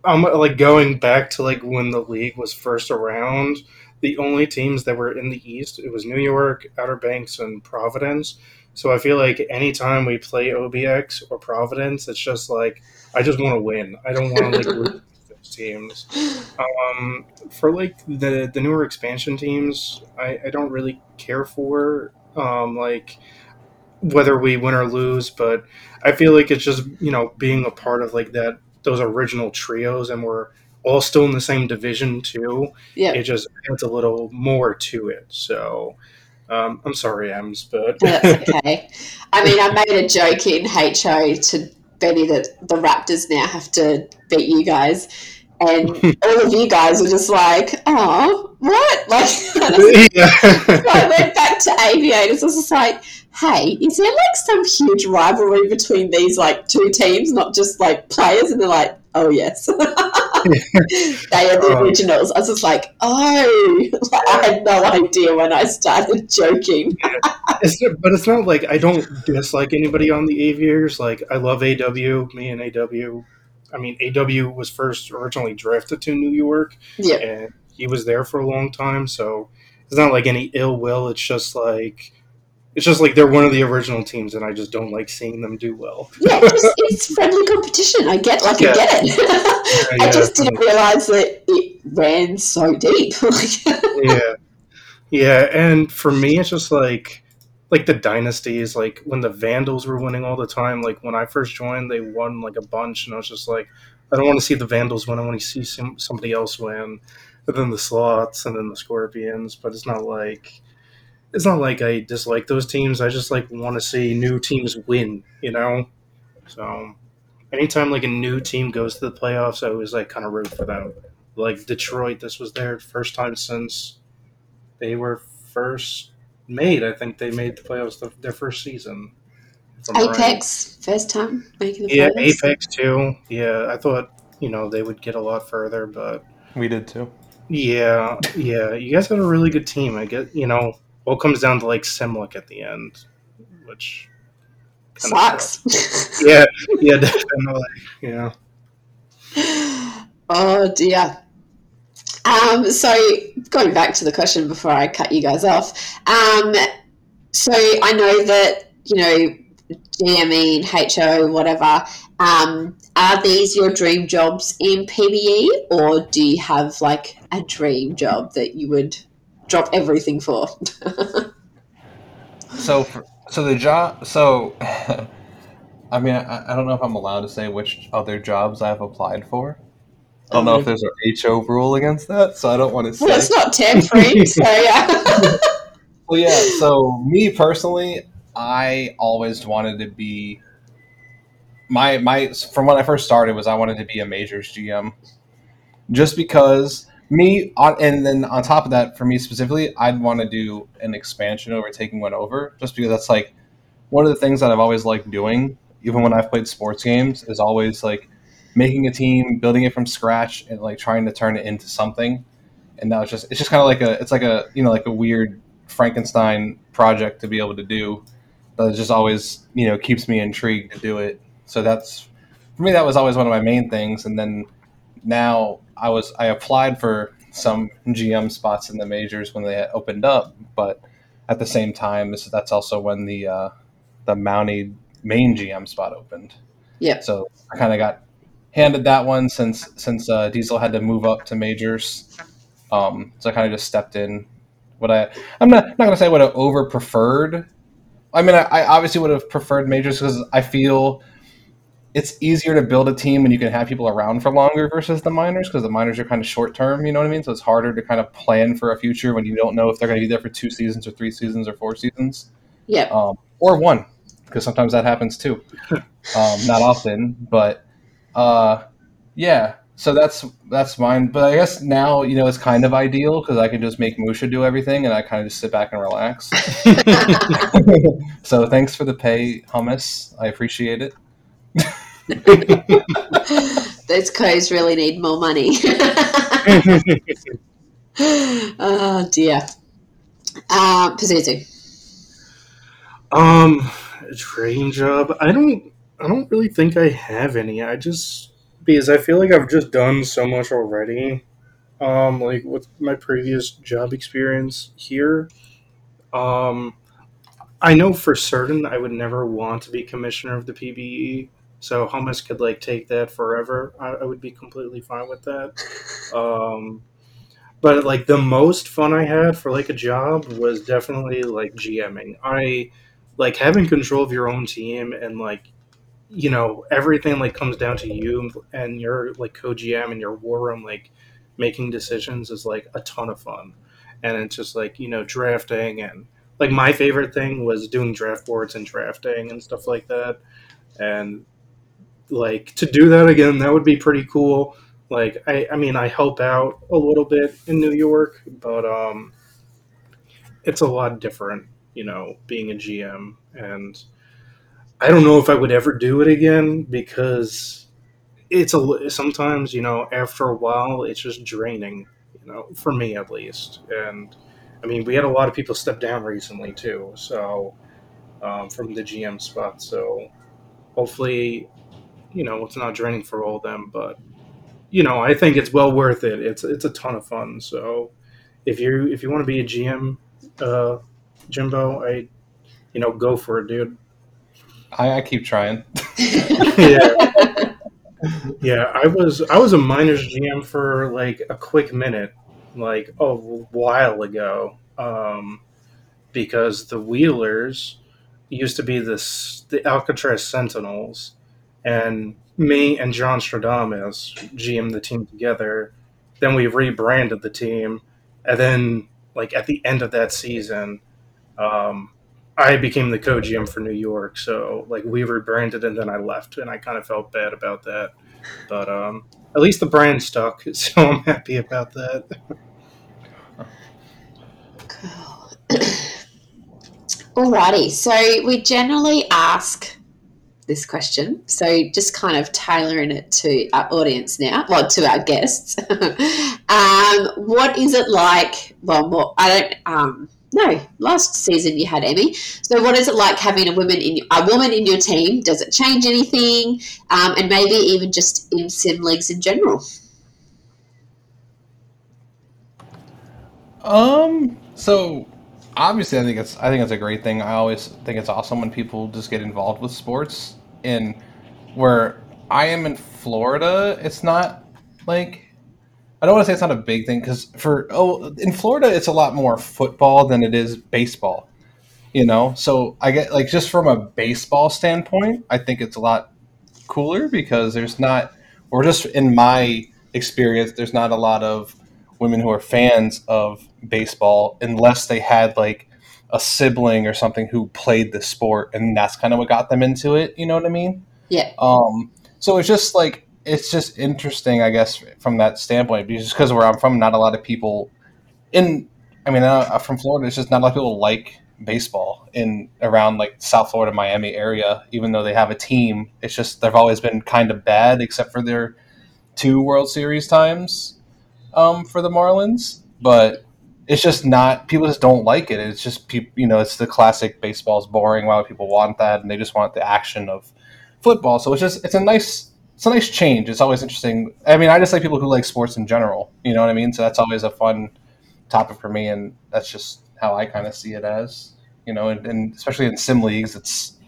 S3: I'm like going back to like when the league was first around. The only teams that were in the East, it was New York, Outer Banks, and Providence. So I feel like anytime we play OBX or Providence, it's just like I just want to win. I don't want to like against those teams. Um, for like the the newer expansion teams, I, I don't really care for um, like whether we win or lose, but I feel like it's just you know being a part of like that those original trios, and we're all still in the same division too.
S1: Yeah,
S3: It just adds a little more to it. So um, I'm sorry, Ems, but
S1: that's okay. I mean, I made a joke in HO to Benny that the Raptors now have to beat you guys, and all of you guys were just like, "Oh, what?" Like,
S3: yeah.
S1: I went back to aviators. I was just like, hey, is there like some huge rivalry between these like two teams, not just like players? And they're like, oh yes, they are the originals. I was just like, oh, I had no idea when I started joking.
S3: It's, but it's not like I don't dislike anybody on the Aviators. Like I love AW. Me and AW. I mean, AW was first originally drafted to New York,
S1: Yeah,
S3: and he was there for a long time. So it's not like any ill will. It's just like it's just like they're one of the original teams, and I just don't like seeing them do well.
S1: yeah, just, it's friendly competition. I get, like,
S3: Yeah.
S1: I get it. I
S3: Yeah,
S1: just didn't realize that it ran so deep.
S3: yeah, yeah. And for me, it's just like like the dynasties. Like when the Vandals were winning all the time. Like when I first joined, they won like a bunch, and I was just like, I don't want to see the Vandals win. I want to see some, somebody else win. And then the Sloths and then the Scorpions. But it's not like it's not like I dislike those teams. I just like want to see new teams win. You know, so. Anytime like a new team goes to the playoffs, I always like kind of root for them. like Detroit. This was their first time since they were first made. I think they made the playoffs the, their first season.
S1: Apex, right. first time making the
S3: yeah,
S1: playoffs.
S3: Yeah, Apex too. Yeah, I thought you know they would get a lot further, but
S2: we did too.
S3: Yeah, yeah. You guys had a really good team. I get you know all comes down to like Simlic at the end, which
S1: sucks.
S3: yeah, yeah, definitely. Yeah.
S1: Oh dear. Um, so going back to the question before I cut you guys off. Um, so I know that you know DME, HO, whatever. Um, are these your dream jobs in PBE, or do you have like a dream job that you would drop everything for?
S2: so, for, so the job. So, I mean, I, I, don't know if I'm allowed to say which other jobs I've applied for. I don't know if there's an HO rule against that, so I don't want to say.
S1: Well, it's not temporary, so yeah.
S2: well, yeah. So me personally, I always wanted to be my my from when I first started was I wanted to be a majors GM, just because me on and then on top of that for me specifically I'd want to do an expansion over taking one over just because that's like one of the things that I've always liked doing even when I've played sports games is always like making a team building it from scratch and like trying to turn it into something and now it's just it's just kind of like a it's like a you know like a weird Frankenstein project to be able to do that just always you know keeps me intrigued to do it. So that's for me that was always one of my main things. And then now I was I applied for some GM spots in the majors when they opened up, but at the same time, this, that's also when the uh, the Mountie main GM spot opened.
S1: Yeah.
S2: So I kind of got handed that one since since uh, Diesel had to move up to majors. Um, so I kind of just stepped in. What I I'm not not gonna say what I over preferred I mean, I, I obviously would have preferred majors because I feel it's easier to build a team when you can have people around for longer versus the minors because the minors are kind of short term. You know what I mean? So it's harder to kind of plan for a future when you don't know if they're going to be there for two seasons or three seasons or four seasons.
S1: Yeah.
S2: Um, or one because sometimes that happens too. um, not often, but uh, yeah so that's that's mine. But I guess now you know it's kind of ideal because I can just make Musha do everything, and I kind of just sit back and relax. so thanks for the pay, hummus. I appreciate it.
S1: Those codes really need more money. oh dear. Uh, Pazuzu.
S3: Um, dream job. I don't. I don't really think I have any. I just because I feel like I've just done so much already. Um, like with my previous job experience here, um, I know for certain I would never want to be commissioner of the PBE. So Hummus could like take that forever. I, I would be completely fine with that. Um, but like the most fun I had for like a job was definitely like GMing. I like having control of your own team and like you know everything like comes down to you and your like co-gm and your war room like making decisions is like a ton of fun and it's just like you know drafting and like my favorite thing was doing draft boards and drafting and stuff like that and like to do that again that would be pretty cool. Like i i mean i help out a little bit in new york but um it's a lot different you know being a gm and I don't know if I would ever do it again because it's a sometimes you know after a while it's just draining you know for me at least. And I mean we had a lot of people step down recently too so um, from the GM spot. So hopefully you know it's not draining for all of them but you know I think it's well worth it it's it's a ton of fun so if you if you want to be a GM uh, Jimbo I you know go for it dude
S2: I, I keep trying.
S3: yeah. yeah, I was I was a minors GM for like a quick minute, like a while ago, um, because the Wheelers used to be this the Alcatraz Sentinels, and me and John Stradamus GM the team together. Then we rebranded the team, and then like at the end of that season, um, I became the co-GM for New York, so like we rebranded and then I left, and I kind of felt bad about that. But um, at least the brand stuck, so I'm happy about that.
S1: Cool. Alrighty, so we generally ask this question, so just kind of tailoring it to our audience now, well, to our guests. um, what is it like? Well, more, I don't. Um, no, last season you had Emmy. So, what is it like having a woman in a woman in your team? Does it change anything? Um, and maybe even just in sim leagues in general.
S2: Um. So obviously, I think it's I think it's a great thing. I always think it's awesome when people just get involved with sports. And where I am in Florida, it's not like I don't want to say it's not a big thing because for oh in Florida it's a lot more football than it is baseball. You know, so I get like just from a baseball standpoint, I think it's a lot cooler because there's not, or just in my experience, there's not a lot of women who are fans of baseball unless they had like a sibling or something who played the sport and that's kind of what got them into it you know what i mean
S1: Yeah.
S2: um so it's just like it's just interesting i guess from that standpoint just because where i'm from not a lot of people in i mean uh, from florida it's just not a lot of people like baseball in around like south florida miami area even though they have a team it's just they've always been kind of bad except for their two world series times um, for the marlins but it's just not people just don't like it. It's just people you know it's the classic baseball's boring why would people want that? And they just want the action of football. So it's just it's a nice it's a nice change. It's always interesting. I mean i just like people who like sports in general you know what i mean? So that's always a fun topic for me and that's just how i kind of see it as you know? And, and especially in sim leagues it's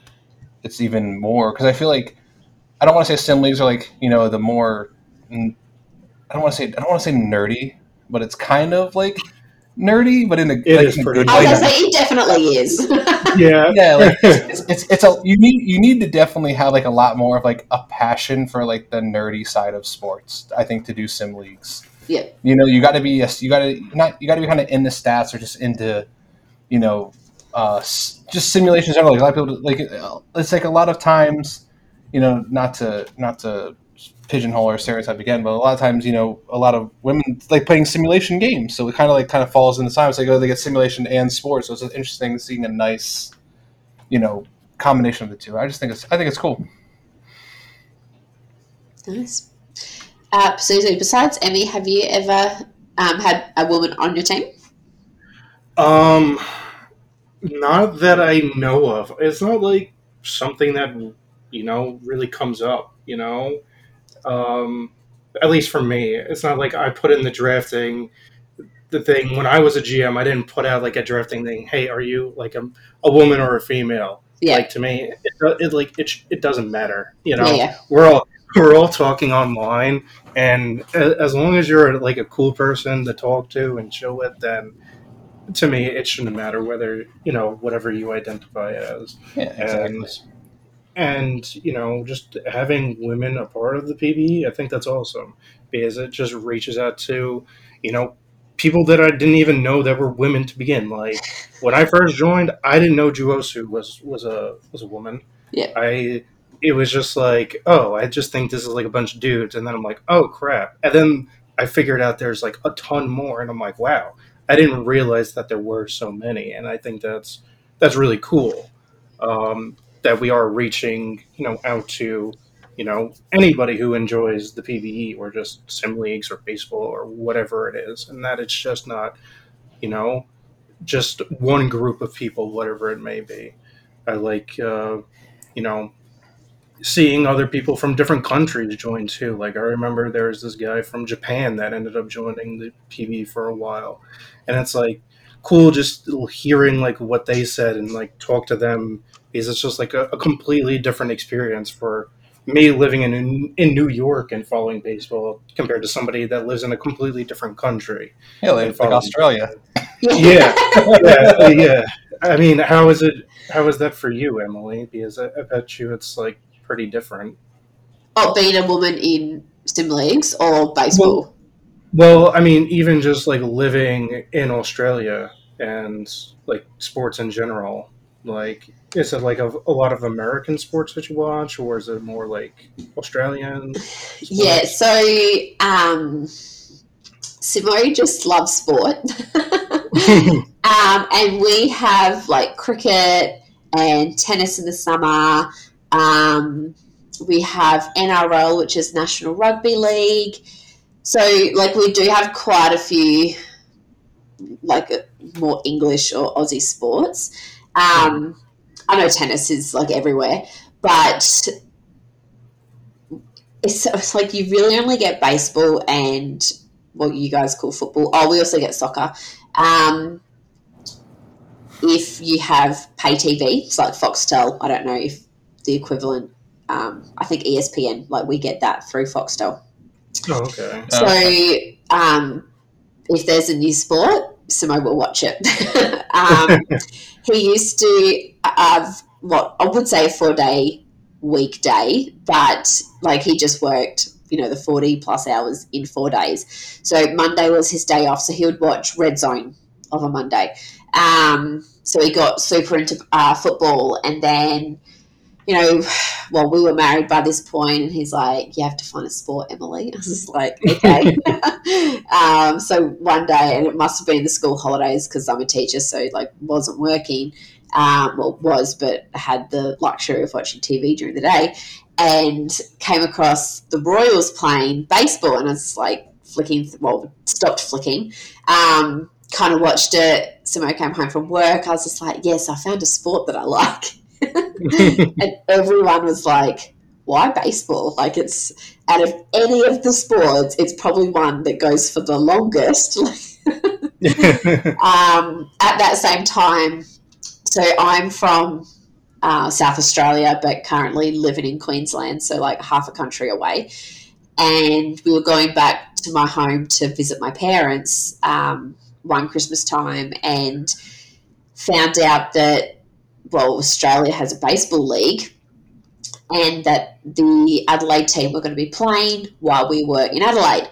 S2: it's even more because i feel like i don't want to say sim leagues are like you know the more i don't want to say i don't want to say nerdy but it's kind of like nerdy, but in a,
S3: It
S2: like,
S3: is
S2: in a
S3: pretty
S2: good
S1: I was
S2: way.
S1: gonna say it definitely is.
S3: Yeah,
S2: yeah, like it's, it's it's a you need you need to definitely have like a lot more of like a passion for like the nerdy side of sports. I think to do sim leagues.
S1: Yeah.
S2: You know, you got to be a, you got to not you got to be kind of in the stats or just into, you know, uh, s- just simulations generally. A lot of people like uh, it's like a lot of times, you know, not to not to pigeonhole or stereotype again, but a lot of times, you know, a lot of women like playing simulation games. So it kind of like kind of falls in the side. It's like oh, they get simulation and sports. So it's interesting seeing a nice, you know, combination of the two. I just think it's I think it's cool.
S1: nice. Uh, Susie, besides Emmy, have you ever um, had a woman on your team?
S3: Um, not that I know of. It's not like something that you know really comes up. You know, um, at least for me, it's not like I put in the drafting the thing when I was a GM. I didn't put out like a drafting thing. Hey, are you like a, a woman or a female?
S1: Yeah.
S3: Like to me, it, it like it, it doesn't matter. You know,
S1: yeah, yeah.
S3: we're all we're all talking online, and as long as you're like a cool person to talk to and chill with, then to me it shouldn't matter whether you know whatever you identify as.
S2: Yeah,
S3: And and you know just having women a part of the PBE, I think that's awesome. Because it just reaches out to you know people that I didn't even know that were women to begin. Like when I first joined, I didn't know Juosu was was a was a woman.
S1: Yeah.
S3: I it was just like, oh, I just think this is like a bunch of dudes, and then I'm like, oh crap, and then I figured out there's like a ton more, and I'm like, wow, I didn't realize that there were so many, and I think that's that's really cool. Um, that we are reaching, you know, out to you know anybody who enjoys the PBE or just sim leagues or baseball or whatever it is, and that it's just not, you know, just one group of people, whatever it may be. I like, uh, you know, seeing other people from different countries join too. Like I remember there was this guy from Japan that ended up joining the PBE for a while, and it's like cool just hearing like what they said and like talk to them because it's just like a, a completely different experience for me living in in New York and following baseball compared to somebody that lives in a completely different country.
S2: yeah, like, like Australia.
S3: Yeah, yeah, yeah. I mean, how is it? How is that for you, Emily? Because I, I bet you it's like pretty different.
S1: Oh, being a woman in sim leagues or baseball.
S3: Well, I mean, even just like living in Australia and like sports in general, Like, is it like a, a lot of American sports that you watch, or is it more like Australian? Sports?
S1: Yeah, so um, Simo just loves sport. um, and we have like cricket and tennis in the summer. Um, we have NRL, which is National Rugby League. So, like, we do have quite a few, like, more English or Aussie sports. Um, I know tennis is like everywhere, but it's, it's like you really only get baseball and what you guys call football. Oh, we also get soccer. Um, if you have pay TV, it's like Foxtel. I don't know if the equivalent. Um, I think ESPN, like we get that through Foxtel.
S3: Oh, okay.
S1: So um, if there's a new sport, Simo will watch it. um, he used to have what I would say a four day weekday, but like he just worked, you know, the 40 plus hours in four days. So Monday was his day off. So he would watch Red Zone of a Monday. Um, so he got super into uh, football and then you know, well, we were married by this point, and he's like, "You have to find a sport, Emily." I was like, "Okay." um, so one day, and it must have been the school holidays because I'm a teacher, so like wasn't working. Um, well, was, but had the luxury of watching TV during the day, and came across the Royals playing baseball, and I was like flicking, well, stopped flicking. Um, kind of watched it. Simo came home from work. I was just like, "Yes, I found a sport that I like." and everyone was like, why baseball? Like it's out of any of the sports, it's probably one that goes for the longest. um, at that same time, so I'm from uh, South Australia, but currently living in Queensland, so like half a country away. And we were going back to my home to visit my parents um, one Christmas time and found out that well, Australia has a baseball league, and that the Adelaide team were going to be playing while we were in Adelaide.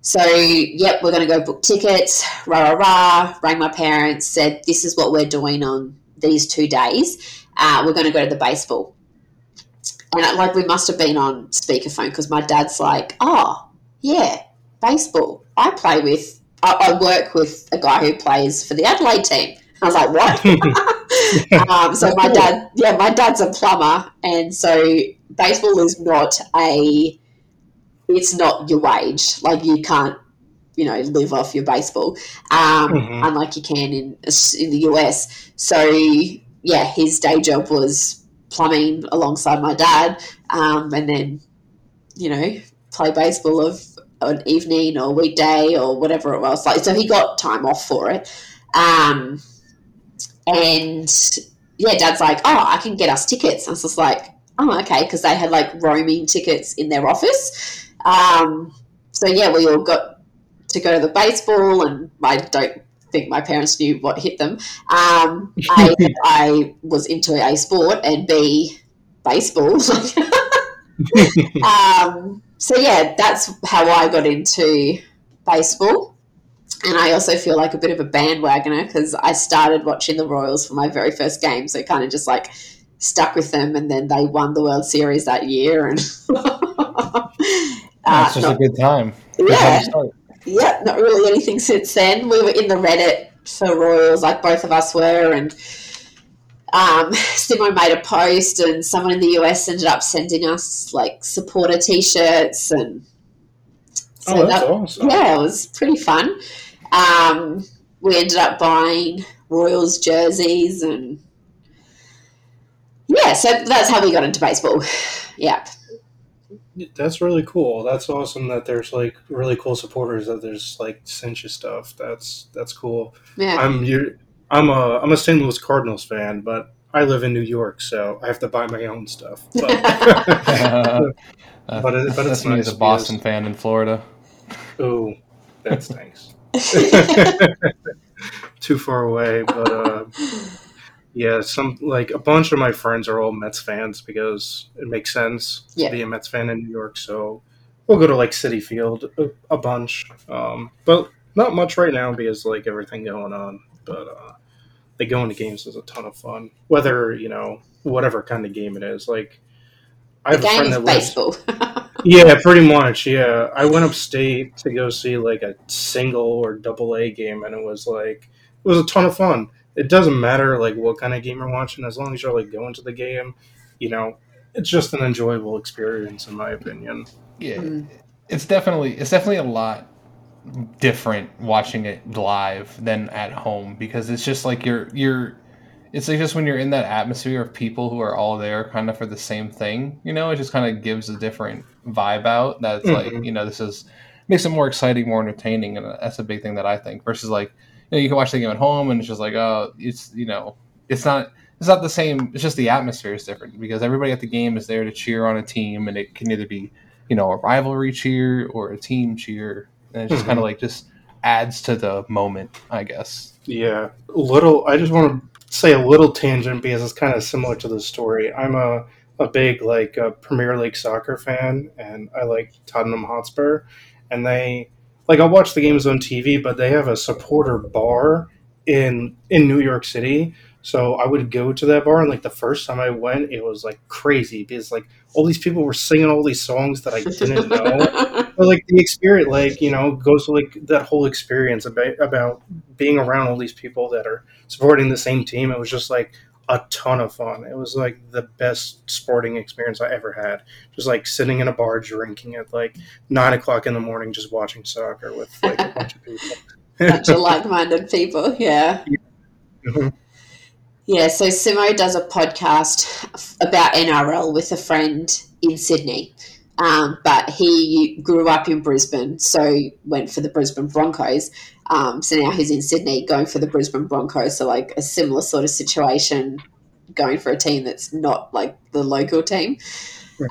S1: So, yep, we're going to go book tickets. Rah, rah, rah. Rang my parents, said, This is what we're doing on these two days. Uh, we're going to go to the baseball. And it, like, we must have been on speakerphone because my dad's like, Oh, yeah, baseball. I play with, I, I work with a guy who plays for the Adelaide team. I was like, what? um, so my dad, yeah, my dad's a plumber, and so baseball is not a, it's not your wage. Like you can't, you know, live off your baseball, um, mm-hmm. unlike you can in in the US. So yeah, his day job was plumbing alongside my dad, um, and then, you know, play baseball of an evening or weekday or whatever it was. Like so, he got time off for it. Um, and yeah, dad's like, oh, I can get us tickets. I was just like, oh, okay, because they had like roaming tickets in their office. Um, so yeah, we all got to go to the baseball, and I don't think my parents knew what hit them. Um, a, I was into a sport, and B, baseball. um, so yeah, that's how I got into baseball and I also feel like a bit of a bandwagoner because I started watching the Royals for my very first game, so kind of just like stuck with them, and then they won the World Series that year, and
S2: uh, it's just not, a good time.
S1: yeah, yeah, not really anything since then. We were in the Reddit for Royals, like both of us were, and um, Simo made a post, and someone in the US ended up sending us like supporter T-shirts, and
S3: so oh, that's that, awesome.
S1: Yeah, it was pretty fun. Um, we ended up buying Royals jerseys and yeah, so that's how we got into baseball. yeah.
S3: That's really cool. That's awesome that there's like really cool supporters that there's like cinch stuff. That's that's cool.
S1: Yeah.
S3: I'm you I'm a I'm a St. Louis Cardinals fan, but I live in New York, so I have to buy my own stuff. But,
S2: uh, but, it, but it's nice. a Boston fan in Florida.
S3: Oh, that stinks. too far away. But uh, yeah, some like a bunch of my friends are all Mets fans because it makes sense yeah. to be a Mets fan in New York. So we'll go to like Citi Field a, a bunch, um, but not much right now because like everything going on. But uh, like going to games is a ton of fun. Whether you know whatever kind of game it is, like I have a friend that lives.
S1: baseball.
S3: Yeah, pretty much. Yeah, I went upstate to go see like a single or double A game, and it was like it was a ton of fun. It doesn't matter like what kind of game you're watching, as long as you're like going to the game. You know, it's just an enjoyable experience, in my opinion.
S2: Yeah,
S1: Mm.
S2: it's definitely it's definitely a lot different watching it live than at home because it's just like you're you're it's like just when you're in that atmosphere of people who are all there kind of for the same thing you know it just kind of gives a different vibe out that's like
S3: Mhm.
S2: you know this is makes it more exciting more entertaining and that's a big thing that i think versus like you know you can watch the game at home and it's just like oh it's you know it's not it's not the same it's just the atmosphere is different because everybody at the game is there to cheer on a team and it can either be you know a rivalry cheer or a team cheer and it just
S3: Mhm.
S2: kind of like just adds to the moment i guess
S3: Yeah, A little. I just want to say a little tangent because it's kind of similar to the story. I'm a a big like uh, Premier League soccer fan, and I like Tottenham Hotspur, and they like I'll watch the games on TV, but they have a supporter bar in in New York City. So I would go to that bar, and like the first time I went, it was like crazy because like all these people were singing all these songs that I didn't know. But like the experience, like you know, goes to like that whole experience about about being around all these people that are supporting the same team. It was just like a ton of fun. It was like the best sporting experience I ever had. Just like sitting in a bar drinking at like nine o'clock in the morning, just watching soccer with like a bunch of people.
S1: bunch of like-minded people. Yeah.
S3: Mhm.
S1: Yeah, so Simo does a podcast about NRL with a friend in Sydney. Um, but he grew up in Brisbane, so went for the Brisbane Broncos. Um, so now he's in Sydney going for the Brisbane Broncos. So, like a similar sort of situation going for a team that's not like the local team.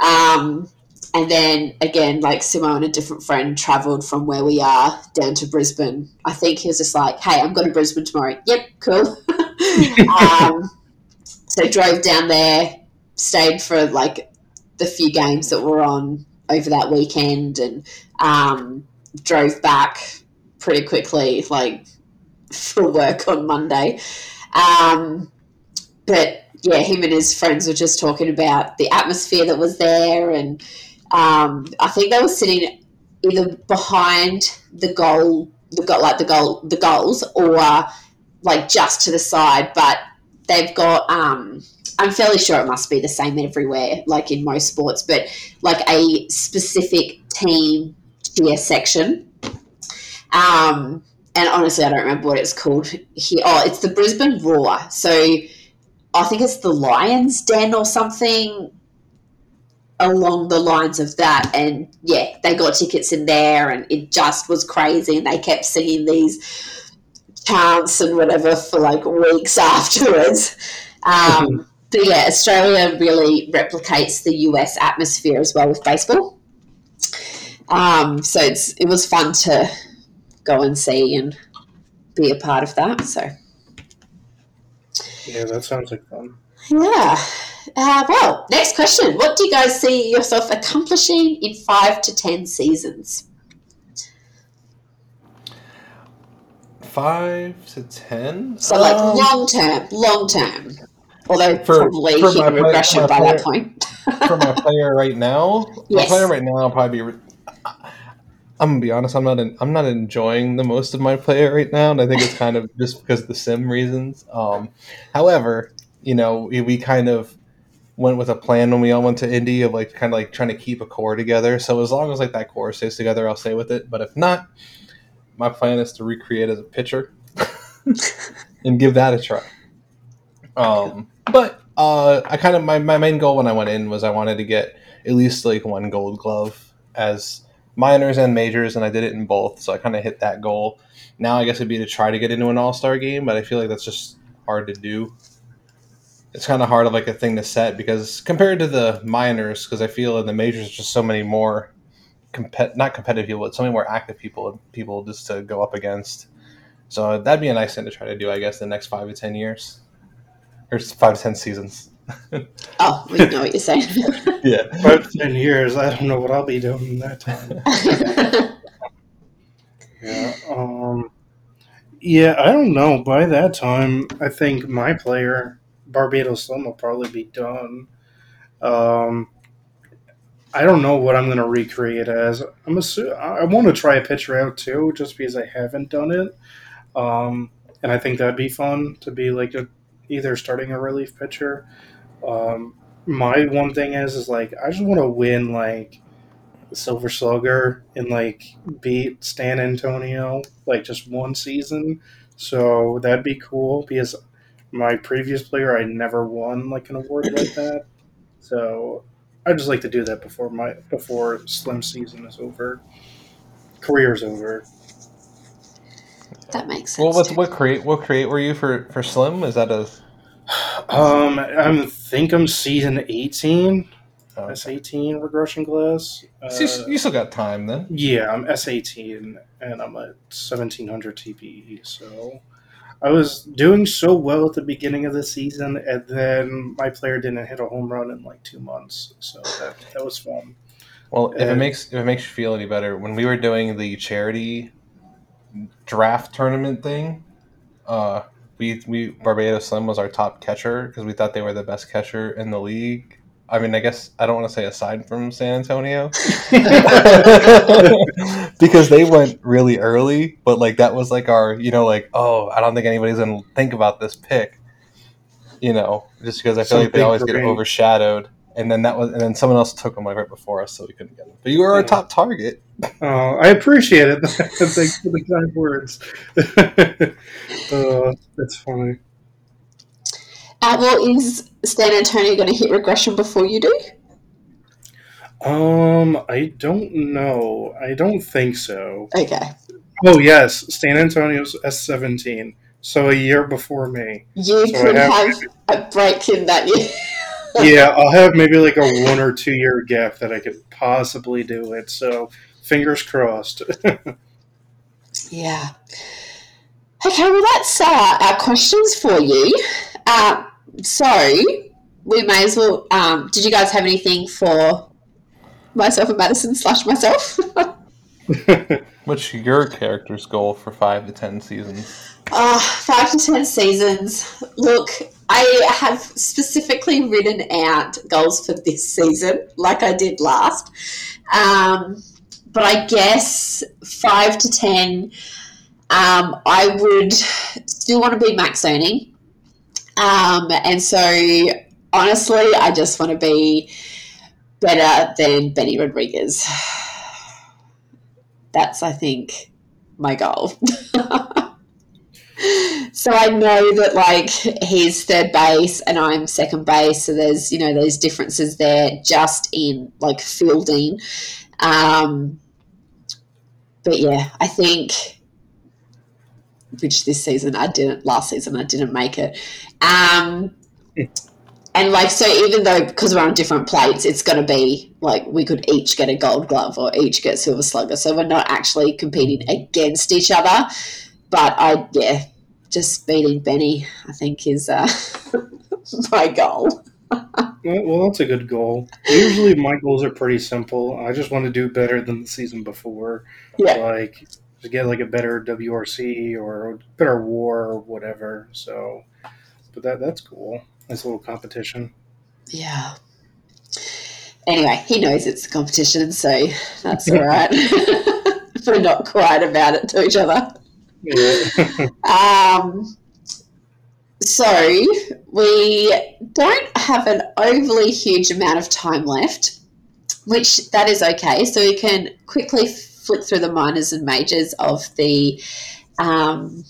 S1: Um, and then again, like Simo and a different friend traveled from where we are down to Brisbane. I think he was just like, hey, I'm going to Brisbane tomorrow. Yep, cool. um, so drove down there, stayed for like the few games that were on over that weekend, and um, drove back pretty quickly, like for work on Monday. Um, but yeah, him and his friends were just talking about the atmosphere that was there, and um, I think they were sitting either behind the goal, the goal, like the goal, the goals, or like just to the side. But they've got. Um, I'm fairly sure it must be the same everywhere, like in most sports, but like a specific team cheer section. Um, and honestly, I don't remember what it's called here. Oh, it's the Brisbane Roar. So I think it's the Lions Den or something along the lines of that. And yeah, they got tickets in there, and it just was crazy. And they kept singing these chants and whatever for like weeks afterwards. Um, but yeah, Australia really replicates the US atmosphere as well with baseball. Um, so it's it was fun to go and see and be a part of that. So
S3: Yeah, that sounds like fun.
S1: yeah. Uh, well, next question. What do you guys see yourself accomplishing in five to ten seasons?
S2: Five to ten.
S1: So, like
S2: Um,
S1: long term, long term. Although
S2: For-
S1: probably
S2: for play-
S1: regression
S2: my
S1: by that point.
S2: for my player right now, my player right now, I'll probably be. Re- I'm gonna be honest. I'm not. In, I'm not enjoying the most of my player right now, and I think it's kind of just because of the sim reasons. Um, however, you know, we, we kind of went with a plan when we all went to Indy of like kind of like trying to keep a core together. So as long as like that core stays together, I'll stay with it. But if not, my plan is to recreate as a pitcher and give that a try. Um, but uh, I kind of my, my main goal when I went in was I wanted to get at least like one Gold Glove as minors and majors, and I did it in both, so I kind of hit that goal. Now I guess it'd be to try to get into an All Star game, but I feel like that's just hard to do. It's kind of hard of like a thing to set because compared to the minors, because I feel in the majors just so many more compet not competitive people, but so many more active people people just to go up against. So that'd be a nice thing to try to do, I guess, the next five to ten years or five to ten seasons.
S1: Oh, we know what you're saying.
S2: Yeah.
S3: Five to ten years, I don't know what I'll be doing in that time. Yeah. Um, Yeah, I don't know. By that time, I think my player, Barbados Slim, will probably be done. Um, I don't know what I'm going to recreate as. I'm assu- I want to try a pitcher out too, just because I haven't done it. Um, and I think that'd be fun to be like a, either starting a relief pitcher. Um, my one thing is, is like I just want to win like Silver Slugger and like beat Stan Antonio like just one season. So that'd be cool because my previous player I never won like an award like that. So I'd just like to do that before my before Slim season is over, career's over.
S1: That makes sense.
S2: Well, what what create what create were you for for Slim? Is that a
S3: Um, I'm think I'm season eighteen.
S2: oh,
S3: S eighteen regression class. Uh,
S2: so you, you still got time then?
S3: yeah, I'm S eighteen and I'm at seventeen hundred TPE. So I was doing so well at the beginning of the season, and then my player didn't hit a home run in like two months. So that that was fun.
S2: Well, if it makes if it makes you feel any better, when we were doing the charity draft tournament thing, uh, we we Barbados Slim was our top catcher because we thought they were the best catcher in the league. I mean, I guess I don't want to say aside from San Antonio because they went really early, but like that was like our, you know, like oh, I don't think anybody's gonna think about this pick, you know, just because I feel
S3: Some
S2: like they
S3: big
S2: always get overshadowed. And then that was, and then someone else took them like right before us, so we couldn't get them. But you were our
S3: Yeah.
S2: top target.
S3: Oh, I appreciate it. Thanks for the kind words. uh, that's funny.
S1: Uh, well, is Stan Antonio going to hit regression before you do?
S3: Um, I don't know. I don't think so.
S1: Okay.
S3: Oh yes, San Antonio's S seventeen. So a year before me.
S1: You
S3: So
S1: could
S3: have-
S1: have a break in that year.
S3: Yeah, I'll have maybe like a one or two year gap that I could possibly do it. So fingers crossed.
S1: Yeah. Okay, well, that's uh, our questions for you. Uh, so, we may as well. Um, did you guys have anything for myself and Madison slash myself?
S2: What's your character's goal for five to ten seasons?
S1: Uh, five to ten seasons. Look, I have specifically written out goals for this season, like I did last. Um, but I guess five to ten, um, I would still want to be max zoning. Um, and so, honestly, I just want to be better than Benny Rodriguez. That's, I think, my goal. so I know that like he's third base and I'm second base, so there's you know those differences there just in like fielding. Um, but yeah, I think which this season I didn't. Last season I didn't make it. Um, and like so, even though because we're on different plates, it's going to be like we could each get a Gold Glove or each get Silver Slugger. So we're not actually competing against each other. But I yeah, just beating Benny I think is uh, my goal.
S3: well, well, that's a good goal. Usually my goals are pretty simple. I just want to do better than the season before.
S1: Yeah.
S3: Like to get like a better WRC or better war or whatever. So, but that that's cool. Nice little competition.
S1: Yeah. Anyway, he knows it's a competition, so that's all right. we're not quiet about it to each other.
S3: Yeah.
S1: Um, so we don't have an overly huge amount of time left, which that is okay. So we can quickly flip through the minors and majors of the um,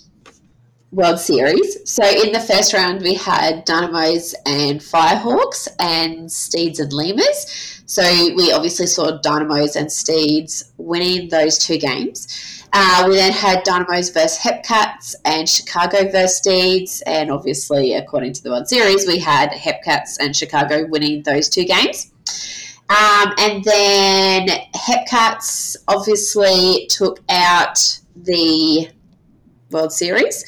S1: World Series. So in the first round, we had Dynamos and Firehawks and Steeds and Lemurs. So we obviously saw Dynamos and Steeds winning those two games. Uh, we then had Dynamos versus Hepcats and Chicago versus Steeds. And obviously, according to the World Series, we had Hepcats and Chicago winning those two games. Um, and then Hepcats obviously took out the World Series.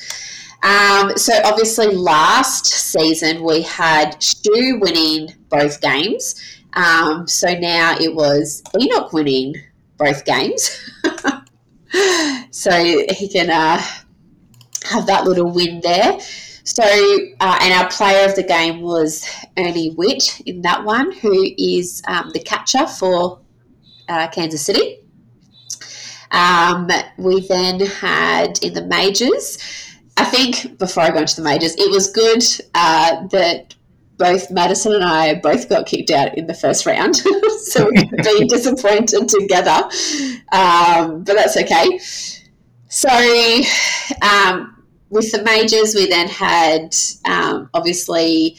S1: Um, so obviously, last season we had Stu winning both games. Um, so now it was Enoch winning both games. so he can uh, have that little win there. So, uh, and our player of the game was Ernie Witt in that one, who is um, the catcher for uh, Kansas City. Um, we then had in the majors, I think before I go into the majors, it was good uh, that both Madison and I both got kicked out in the first round. so we could be disappointed together. Um, but that's okay. So, um, with the majors, we then had um, obviously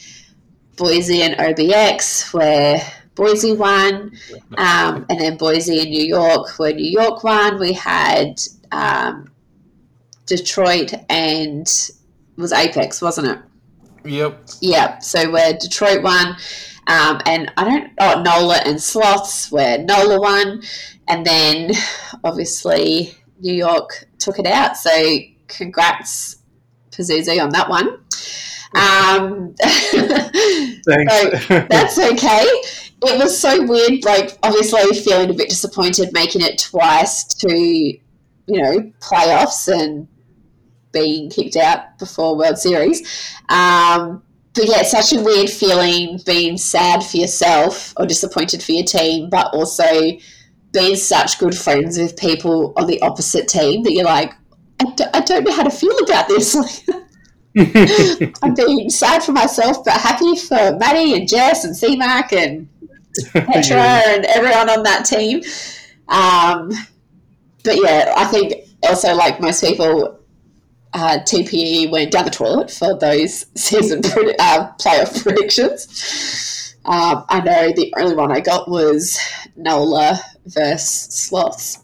S1: Boise and OBX, where Boise won, um, and then Boise and New York, where New York won. We had um, Detroit and was Apex, wasn't it?
S2: Yep.
S1: Yep. So where Detroit won, um, and I don't. Oh, Nola and Sloths, where Nola won, and then obviously New York took it out. So congrats Pazuzu on that one. Um,
S3: Thanks.
S1: so that's okay. It was so weird, like obviously feeling a bit disappointed making it twice to, you know, playoffs and being kicked out before World Series. Um, but yeah, it's such a weird feeling being sad for yourself or disappointed for your team, but also being such good friends with people on the opposite team that you're like, I d- I don't know how to feel about this. I'm being sad for myself, but happy for Maddie and Jess and CMAC and Petra and everyone on that team. Um, but yeah, I think also like most people, uh, TPE went down the toilet for those season pred- uh, playoff predictions. Um, I know the only one I got was Nola versus Sloths.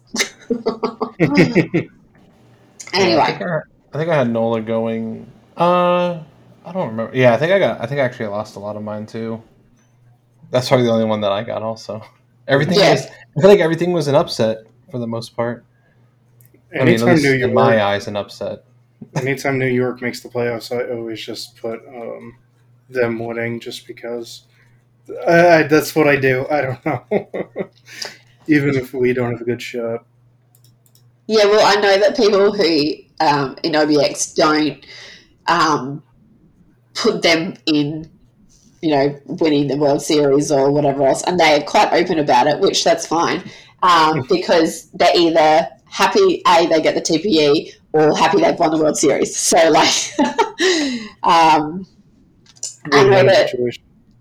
S2: Yeah, I
S1: anyway,
S2: think I, I think I had Nola going. Uh, I don't remember. Yeah, I think I got. I think I actually lost a lot of mine too. That's probably the only one that I got. Also, everything
S1: Yeah.
S2: was. I feel like everything was an upset for the most part. I mean, at
S3: anytime
S2: least
S3: New
S2: in my eyes, an upset.
S3: anytime New York makes the playoffs, I always just put um, them winning, just because. I, I, that's what I do. I don't know. Even if we don't have a good shot.
S1: Yeah, well, I know that people who um, in OBX don't um, put them in, you know, winning the World Series or whatever else, and they're quite open about it, which that's fine, um, because they're either happy a they get the TPE or happy they've won the World Series. So like, um, I know that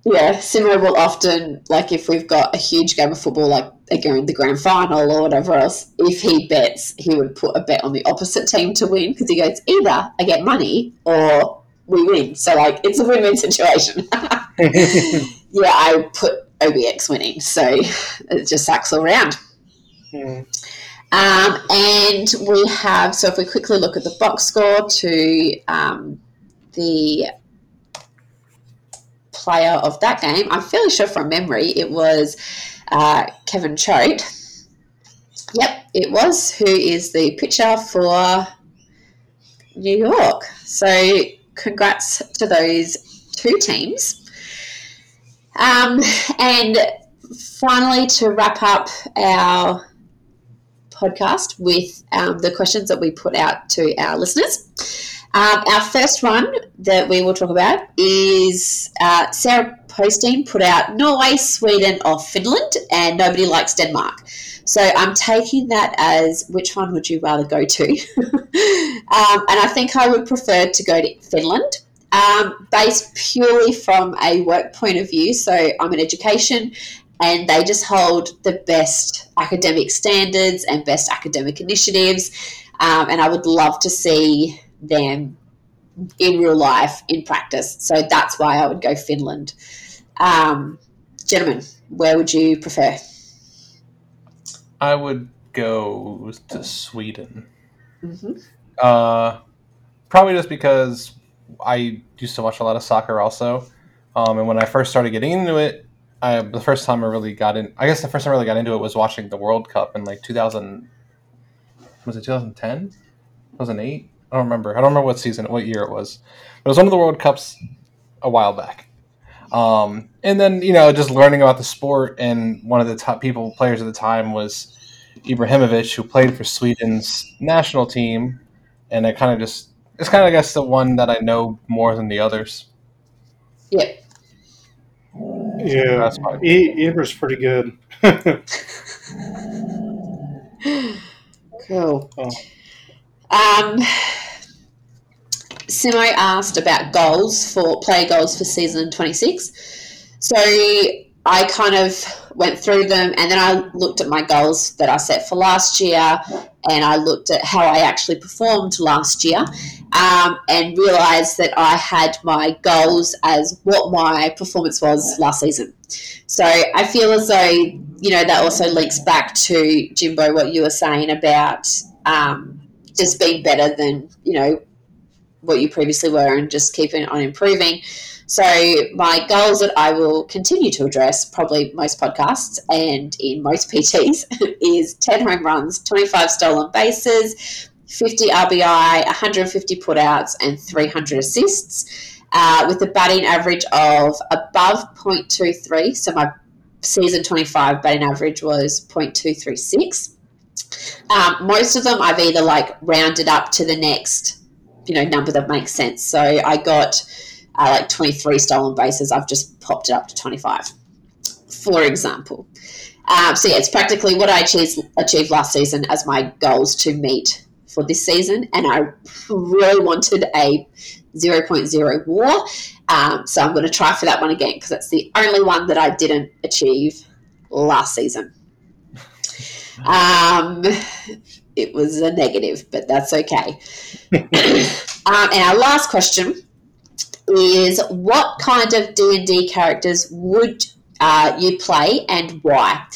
S1: yeah, Simo will often like if we've got a huge game of football, like again the grand final or whatever else. If he bets, he would put a bet on the opposite team to win because he goes either I get money or we win. So like it's a win-win situation. yeah, I put OBX winning, so it just sucks all around.
S3: Hmm.
S1: Um, and we have, so if we quickly look at the box score to um, the player of that game, I'm fairly sure from memory it was uh, Kevin Choate. Yep, it was, who is the pitcher for New York. So congrats to those two teams. Um, and finally, to wrap up our podcast with um, the questions that we put out to our listeners. Um, our first one that we will talk about is uh, Sarah Posteen put out Norway, Sweden, or Finland, and nobody likes Denmark. So I'm taking that as which one would you rather go to? um, and I think I would prefer to go to Finland. Um, based purely from a work point of view. So I'm in education, and they just hold the best academic standards and best academic initiatives. Um, and I would love to see them in real life, in practice. So that's why I would go Finland. Um, gentlemen, where would you prefer?
S2: I would go to Sweden.
S1: hmm
S2: Uh, probably just because I used to watch a lot of soccer also. Um, and when I first started getting into it, I, the first time I really got in, I guess the first time I really got into it was watching the World Cup in like 2000, was it 2010? 2008? I don't remember. I don't remember what season, what year it was. But it was one of the World Cups a while back. Um, and then, you know, just learning about the sport, and one of the top people, players at the time was Ibrahimovic, who played for Sweden's national team and I kind of just it's kind of I guess the one that I know more than the others.
S1: Yep.
S3: Yeah,
S2: That's fine.
S3: E- Eber's pretty good.
S1: Cool.
S3: Oh.
S1: Um, Simo asked about goals for player goals for season 26. So I kind of went through them and then I looked at my goals that I set for last year and I looked at how I actually performed last year um, and realized that I had my goals as what my performance was last season. So I feel as though, you know, that also links back to Jimbo, what you were saying about um, just being better than, you know, what you previously were and just keeping on improving. So my goals that I will continue to address, probably most podcasts and in most PTs, is 10 home runs, 25 stolen bases, 50 RBI, 150 putouts, and 300 assists, uh, with a batting average of above 0.23. So my season 25 batting average was 0.236. Um, most of them I've either like rounded up to the next, you know, number that makes sense. So I got uh, like 23 stolen bases. I've just popped it up to 25, for example. Um, so yeah, it's practically what I achieved, achieved last season as my goals to meet for this season, and I really wanted a 0.0 WAR. Um, so I'm going to try for that one again because that's the only one that I didn't achieve last season. Um, it was a negative, but that's okay. um, and our last question is: What kind of D and D characters would uh, you play, and why?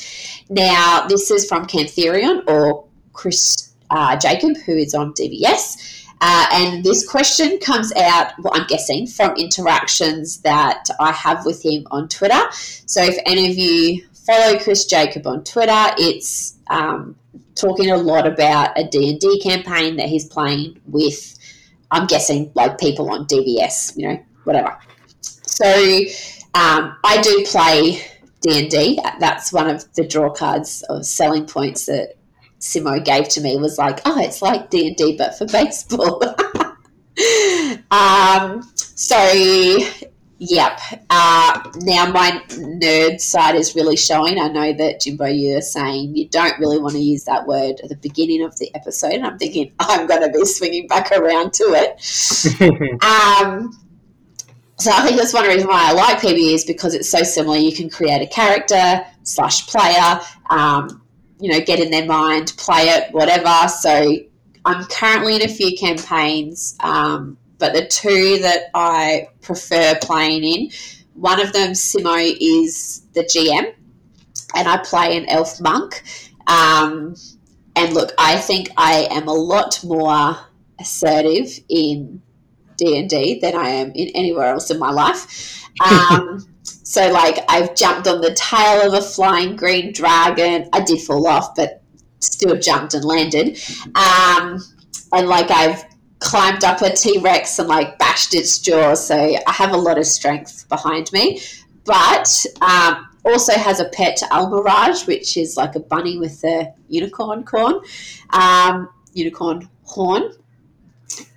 S1: Now, this is from Cantherion or Chris uh, Jacob, who is on DBS. Uh, and this question comes out, well, I'm guessing, from interactions that I have with him on Twitter. So if any of you follow Chris Jacob on Twitter, it's um, talking a lot about a D&D campaign that he's playing with, I'm guessing, like people on DBS, you know, whatever. So um, I do play D&D. That's one of the draw cards or selling points that Simo gave to me was like, oh, it's like D and D but for baseball. um, so, yep. Uh, now my nerd side is really showing. I know that Jimbo, you're saying you don't really want to use that word at the beginning of the episode, and I'm thinking I'm going to be swinging back around to it. Um, so I think that's one reason why I like PBE is because it's so similar. You can create a character slash player. Um, you know, get in their mind, play it, whatever. So I'm currently in a few campaigns, um, but the two that I prefer playing in, one of them, Simo, is the GM, and I play an elf monk. Um, and look, I think I am a lot more assertive in D and D than I am in anywhere else in my life. Um, so, like, I've jumped on the tail of a flying green dragon. I did fall off, but still jumped and landed. Um, and, like, I've climbed up a T Rex and, like, bashed its jaw. So, I have a lot of strength behind me. But um, also has a pet Almiraj, which is like a bunny with a unicorn corn, um, unicorn horn.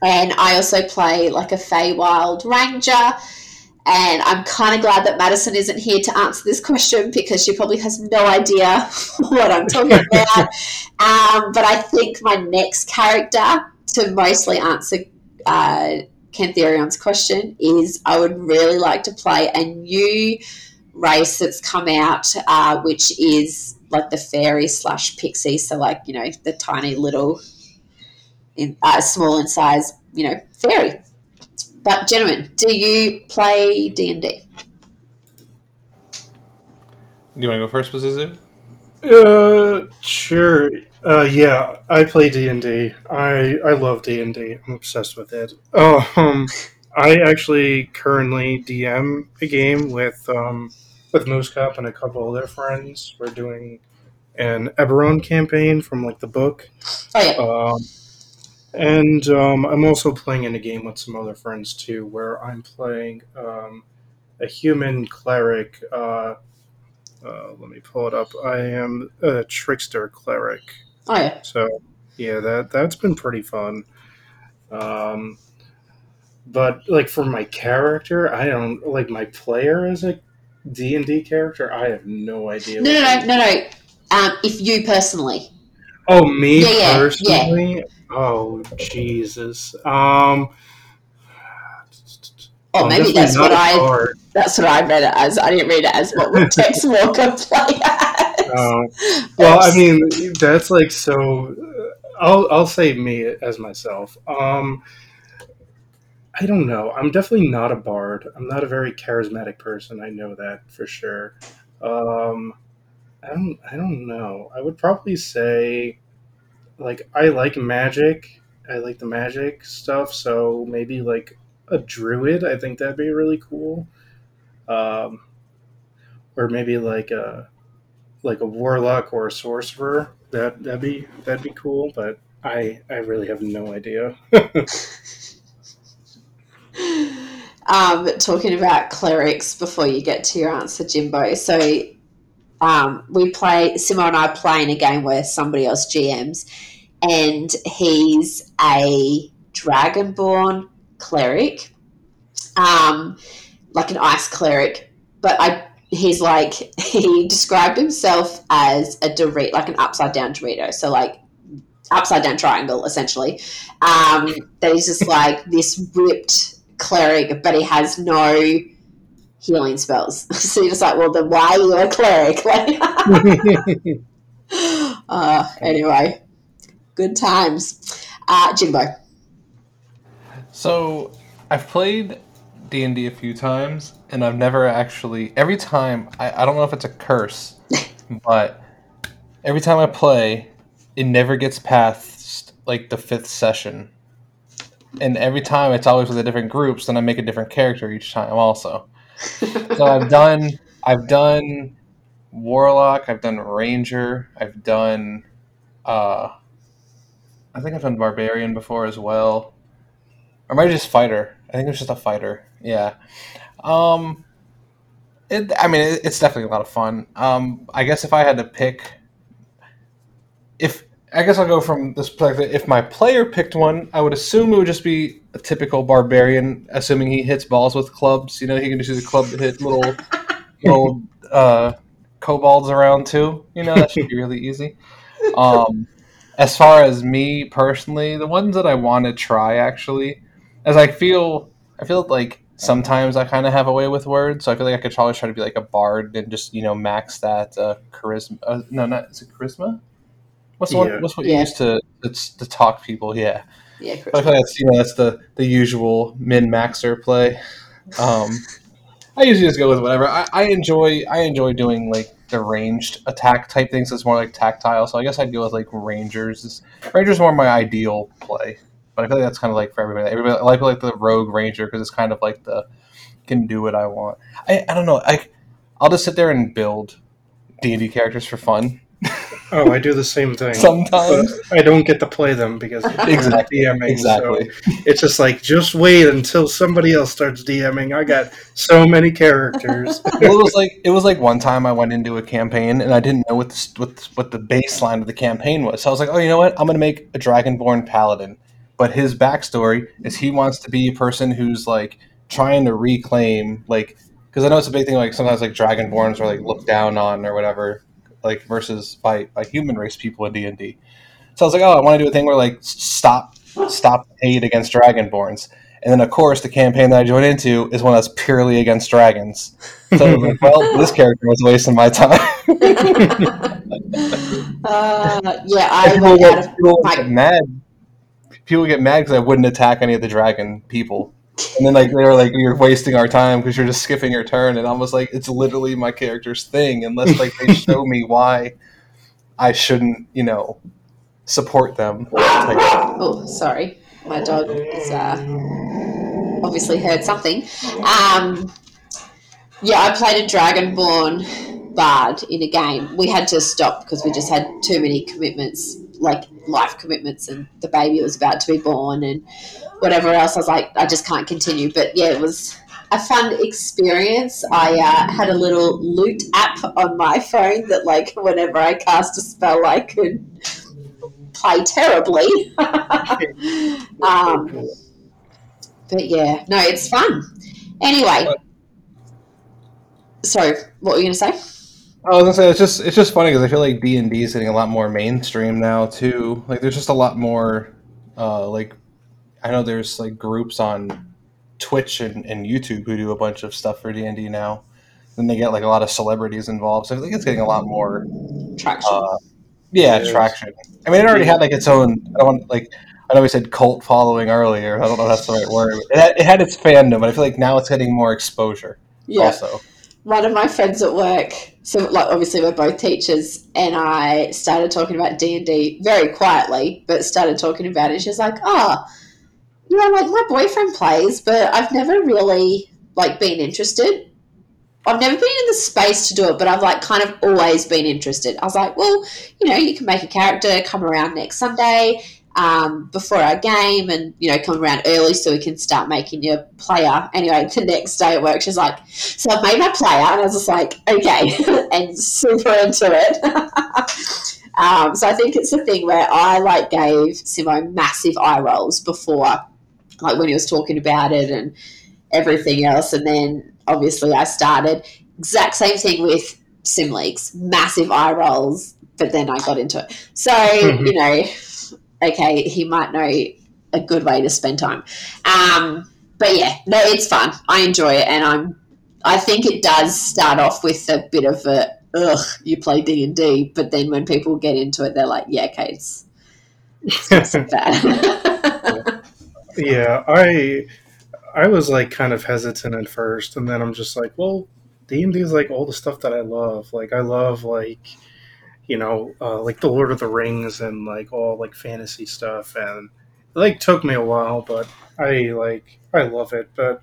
S1: And I also play like a Feywild Ranger and I'm kind of glad that Madison isn't here to answer this question because she probably has no idea what I'm talking about. Um, but I think my next character to mostly answer uh, Cantherion's question is I would really like to play a new race that's come out, uh, which is like the fairy slash pixie. So, like, you know, the tiny little, in, uh, small in size, you know, fairy. But gentlemen, do you play D and D?
S2: Do you want to go first, Pazuzu?
S3: Uh, sure. Uh, yeah, I play D and D. I I love D and D. I'm obsessed with it. Um, I actually currently DM a game with um with Moose and a couple other friends. We're doing an Eberron campaign from like the book.
S1: Oh yeah.
S3: Um, and um, I'm also playing in a game with some other friends too, where I'm playing um, a human cleric. Uh, uh, let me pull it up. I am a trickster cleric.
S1: Oh yeah.
S3: So yeah, that that's been pretty fun. Um, but like for my character, I don't like my player as a D and D character. I have no idea.
S1: No, no, no, no, no. Um, if you personally,
S3: Oh, me
S1: Yeah, yeah,
S3: personally. Oh, Jesus. Um. I'm
S1: maybe that's what I. That's what I read it as. I didn't read it as what would Tex Walker play.
S3: Um, well, I mean, that's like so. I'll I'll say me as myself. Um, I don't know. I'm definitely not a bard. I'm not a very charismatic person. I know that for sure. Um, I don't. I don't know. I would probably say, like, I like magic. I like the magic stuff. So maybe like a druid. I think that'd be really cool. Um, or maybe like a like a warlock or a sorcerer. That that'd be that'd be cool. But I I really have no idea.
S1: um, talking about clerics before you get to your answer, Jimbo. So um, we play Simo and I play in a game where somebody else GMs, and he's a dragonborn cleric, um, like an ice cleric. But I, he's like he described himself as a Dorito, like an upside down Dorito. So like upside down triangle, essentially. Um, that he's just like this ripped cleric, but he has no healing spells. so you're just like, well, then why are you a cleric? Like, uh, anyway, good times. Uh, Jimbo.
S2: So I've played D and D a few times, and I've never actually. Every time, I, I don't know if it's a curse, but every time I play, it never gets past like the fifth session. And every time it's always with a different groups, then I make a different character each time also. So I've done I've done Warlock, I've done Ranger, I've done uh I think I've done Barbarian before as well. Or maybe just fighter. I think it was just a fighter. Yeah. Um it, I mean, it, it's definitely a lot of fun. Um, I guess if I had to pick, if I guess I'll go from this perspective. If my player picked one, I would assume it would just be a typical barbarian, assuming he hits balls with clubs. You know, he can just use a club to hit little, little uh, kobolds around too. You know, that should be really easy. Um, as far as me personally, the ones that I want to try actually, as I feel, I feel like sometimes I kind of have a way with words, so I feel like I could always try to be like a bard and just you know max that uh, charisma. Uh, no, not is it charisma? What's the
S3: Yeah.
S2: one, what's what
S1: Yeah.
S2: you use to to, to talk people? Yeah,
S1: Yeah,
S2: but I feel like that's you know that's the the usual min maxer play. Um, I usually just go with whatever. I, I enjoy I enjoy doing like the ranged attack type things. It's more like tactile, so I guess I'd go with like rangers. Rangers more my ideal play, but I feel like that's kind of like for everybody. Everybody I like like the rogue ranger because it's kind of like the can do what I want. I, I don't know. I I'll just sit there and build D and D characters for fun
S3: Oh, I do the same thing.
S2: sometimes.
S3: I don't get to play them because
S2: Exactly.
S3: I'm DMing.
S2: Exactly.
S3: So it's just like just wait until somebody else starts DMing. I got so many characters.
S2: well, it was like it was like one time I went into a campaign and I didn't know what the, what what the baseline of the campaign was. So I was like, oh, you know what? I'm going to make a dragonborn paladin. But his backstory is he wants to be a person who's like trying to reclaim like because I know it's a big thing. Like sometimes like dragonborns are like looked down on or whatever, like versus by by human race people in D and D. So I was like, oh, I want to do a thing where like stop stop hate against dragonborns. And then, of course, the campaign that I joined into is one that's purely against dragons. So I was like, well, this character was wasting my time.
S1: uh, yeah, I
S2: people
S1: went out of
S2: people
S1: my
S2: get mad. People get mad because I wouldn't attack any of the dragon people. And then, like, they were like, "You're wasting our time because you're just skipping your turn." And I was like, "It's literally my character's thing. Unless like they show me why I shouldn't, you know, support them." Like,
S1: Oh, sorry. My dog has uh, obviously heard something. Um, yeah, I played a Dragonborn bard in a game. We had to stop because we just had too many commitments, like life commitments, and the baby was about to be born and whatever else. I was like, I just can't continue. But yeah, it was a fun experience. I uh, had a little lute app on my phone that, like, whenever I cast a spell, I could play terribly. um, but yeah, no, it's fun. Anyway, sorry, what were you going to say?
S2: I was gonna say it's just it's just funny because I feel like D and D is getting a lot more mainstream now too. Like there's just a lot more, uh, like I know there's like groups on Twitch and, and YouTube who do a bunch of stuff for D and D now. Then they get like a lot of celebrities involved, so I think it's getting a lot more
S1: Traction.
S2: uh, yeah,
S3: Yes.
S2: traction. I mean, it already had like its own. I don't want like. I know we said cult following earlier. I don't know if that's the right word. It had, it had its fandom, but I feel like now it's getting more exposure.
S1: yeah.
S2: Also,
S1: one of my friends at work so like obviously we're both teachers and i started talking about d&d very quietly but started talking about it she's like oh you know like my boyfriend plays but i've never really like been interested. I've never been in the space to do it but i've like kind of always been interested. I was like well you know you can make a character come around next sunday um, before our game and you know come around early so we can start making your player anyway the next day at work she's like so I've made my player, and I was just like, okay, and super into it. um, so I think it's a thing where I like gave Simo massive eye rolls before, like when he was talking about it and everything else, and then obviously I started exact same thing with sim leagues, massive eye rolls, but then I got into it. So
S3: Mhm.
S1: you know, okay, he might know a good way to spend time. Um, but yeah, no, it's fun. I enjoy it, and I'm. I think it does start off with a bit of a ugh. You play D and D, but then when people get into it, they're like, yeah, okay, it's, it's not so bad.
S3: Yeah, I I was like kind of hesitant at first, and then I'm just like, well, D and D is like all the stuff that I love. Like I love like you know uh, like the Lord of the Rings and like all like fantasy stuff, and it like took me a while, but I like I love it. But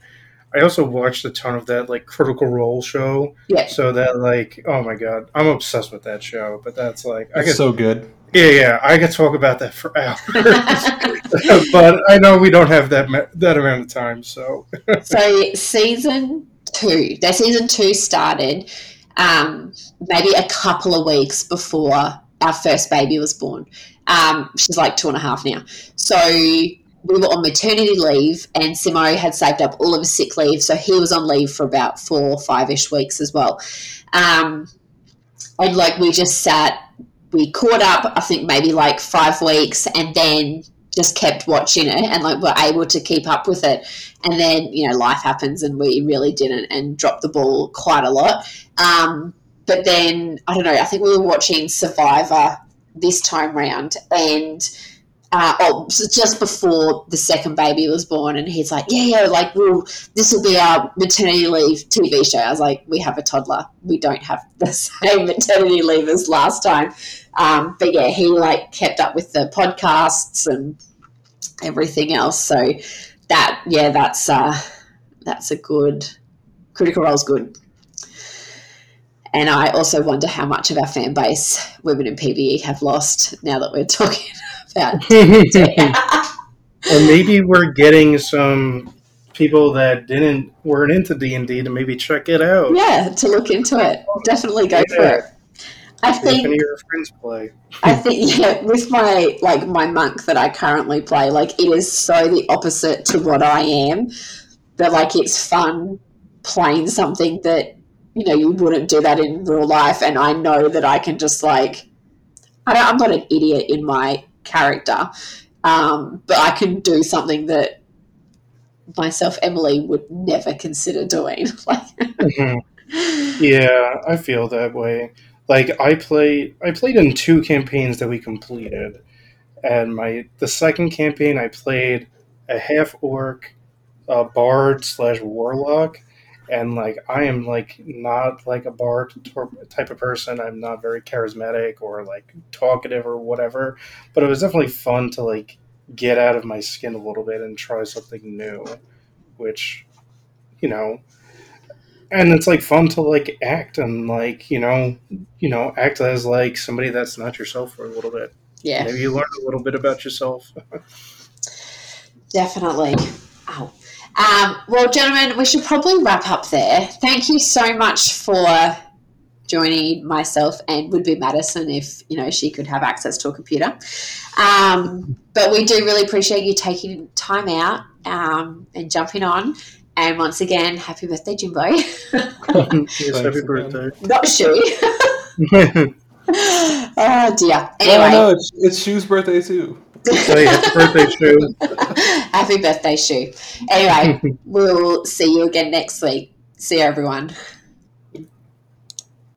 S3: I also watched a ton of that like Critical Role show,
S1: yeah,
S3: so that like oh my god, I'm obsessed with that show. But that's like I
S2: it's
S3: could
S2: so good.
S3: yeah yeah I could talk about that for hours. but I know we don't have that ma- that amount of time, so
S1: so season two, their season two started um, maybe a couple of weeks before our first baby was born. Um, she's like two and a half now. So we were on maternity leave, and Simo had saved up all of his sick leave, so he was on leave for about four or five ish weeks as well. Um, and like we just sat, we caught up, I think maybe like five weeks, and then just kept watching it and like were able to keep up with it and then you know life happens and we really didn't and dropped the ball quite a lot um, but then i don't know i think we were watching survivor this time round and uh, oh, just before the second baby was born, and he's like, "Yeah, yeah, like, this will be our maternity leave TV show." I was like, "We have a toddler. We don't have the same maternity leave as last time." Um, but yeah, he like kept up with the podcasts and everything else. So that, yeah, that's uh, that's a good critical role's good. And I also wonder how much of our fan base women in PBE have lost now that we're talking about.
S3: or maybe we're getting some people that didn't weren't into D and D to maybe check it out.
S1: yeah, to look into it. Definitely go for it. I think
S3: any of your friends play.
S1: I think yeah, with my like my monk that I currently play, like it is so the opposite to what I am. That like it's fun playing something that you know you wouldn't do that in real life, and I know that I can just like I don't, I'm not an idiot in my character, um, but I can do something that myself Emily would never consider doing. like
S3: Mhm. Yeah, I feel that way. Like I play, I played in two campaigns that we completed, and my the second campaign I played a half orc, uh, bard slash warlock, and like I am like not like a bar type of person. I'm not very charismatic or like talkative or whatever, but it was definitely fun to like get out of my skin a little bit and try something new, which you know and it's like fun to like act and like you know you know act as like somebody that's not yourself for a little bit
S1: yeah,
S3: maybe you learn a little bit about yourself
S1: Definitely. Oh. Um, well, gentlemen, we should probably wrap up there. Thank you so much for joining myself and would be Madison if you know she could have access to a computer. Um, but we do really appreciate you taking time out um, and jumping on. And once again, happy birthday, Jimbo.
S3: yes, happy birthday.
S1: Not Shui. oh dear.
S2: Oh
S1: Anyway,
S2: no, it's, it's Shu's birthday too.
S3: Hey, happy birthday, Shu.
S1: happy birthday, Shu. Anyway, we'll see you again next week. See you, everyone.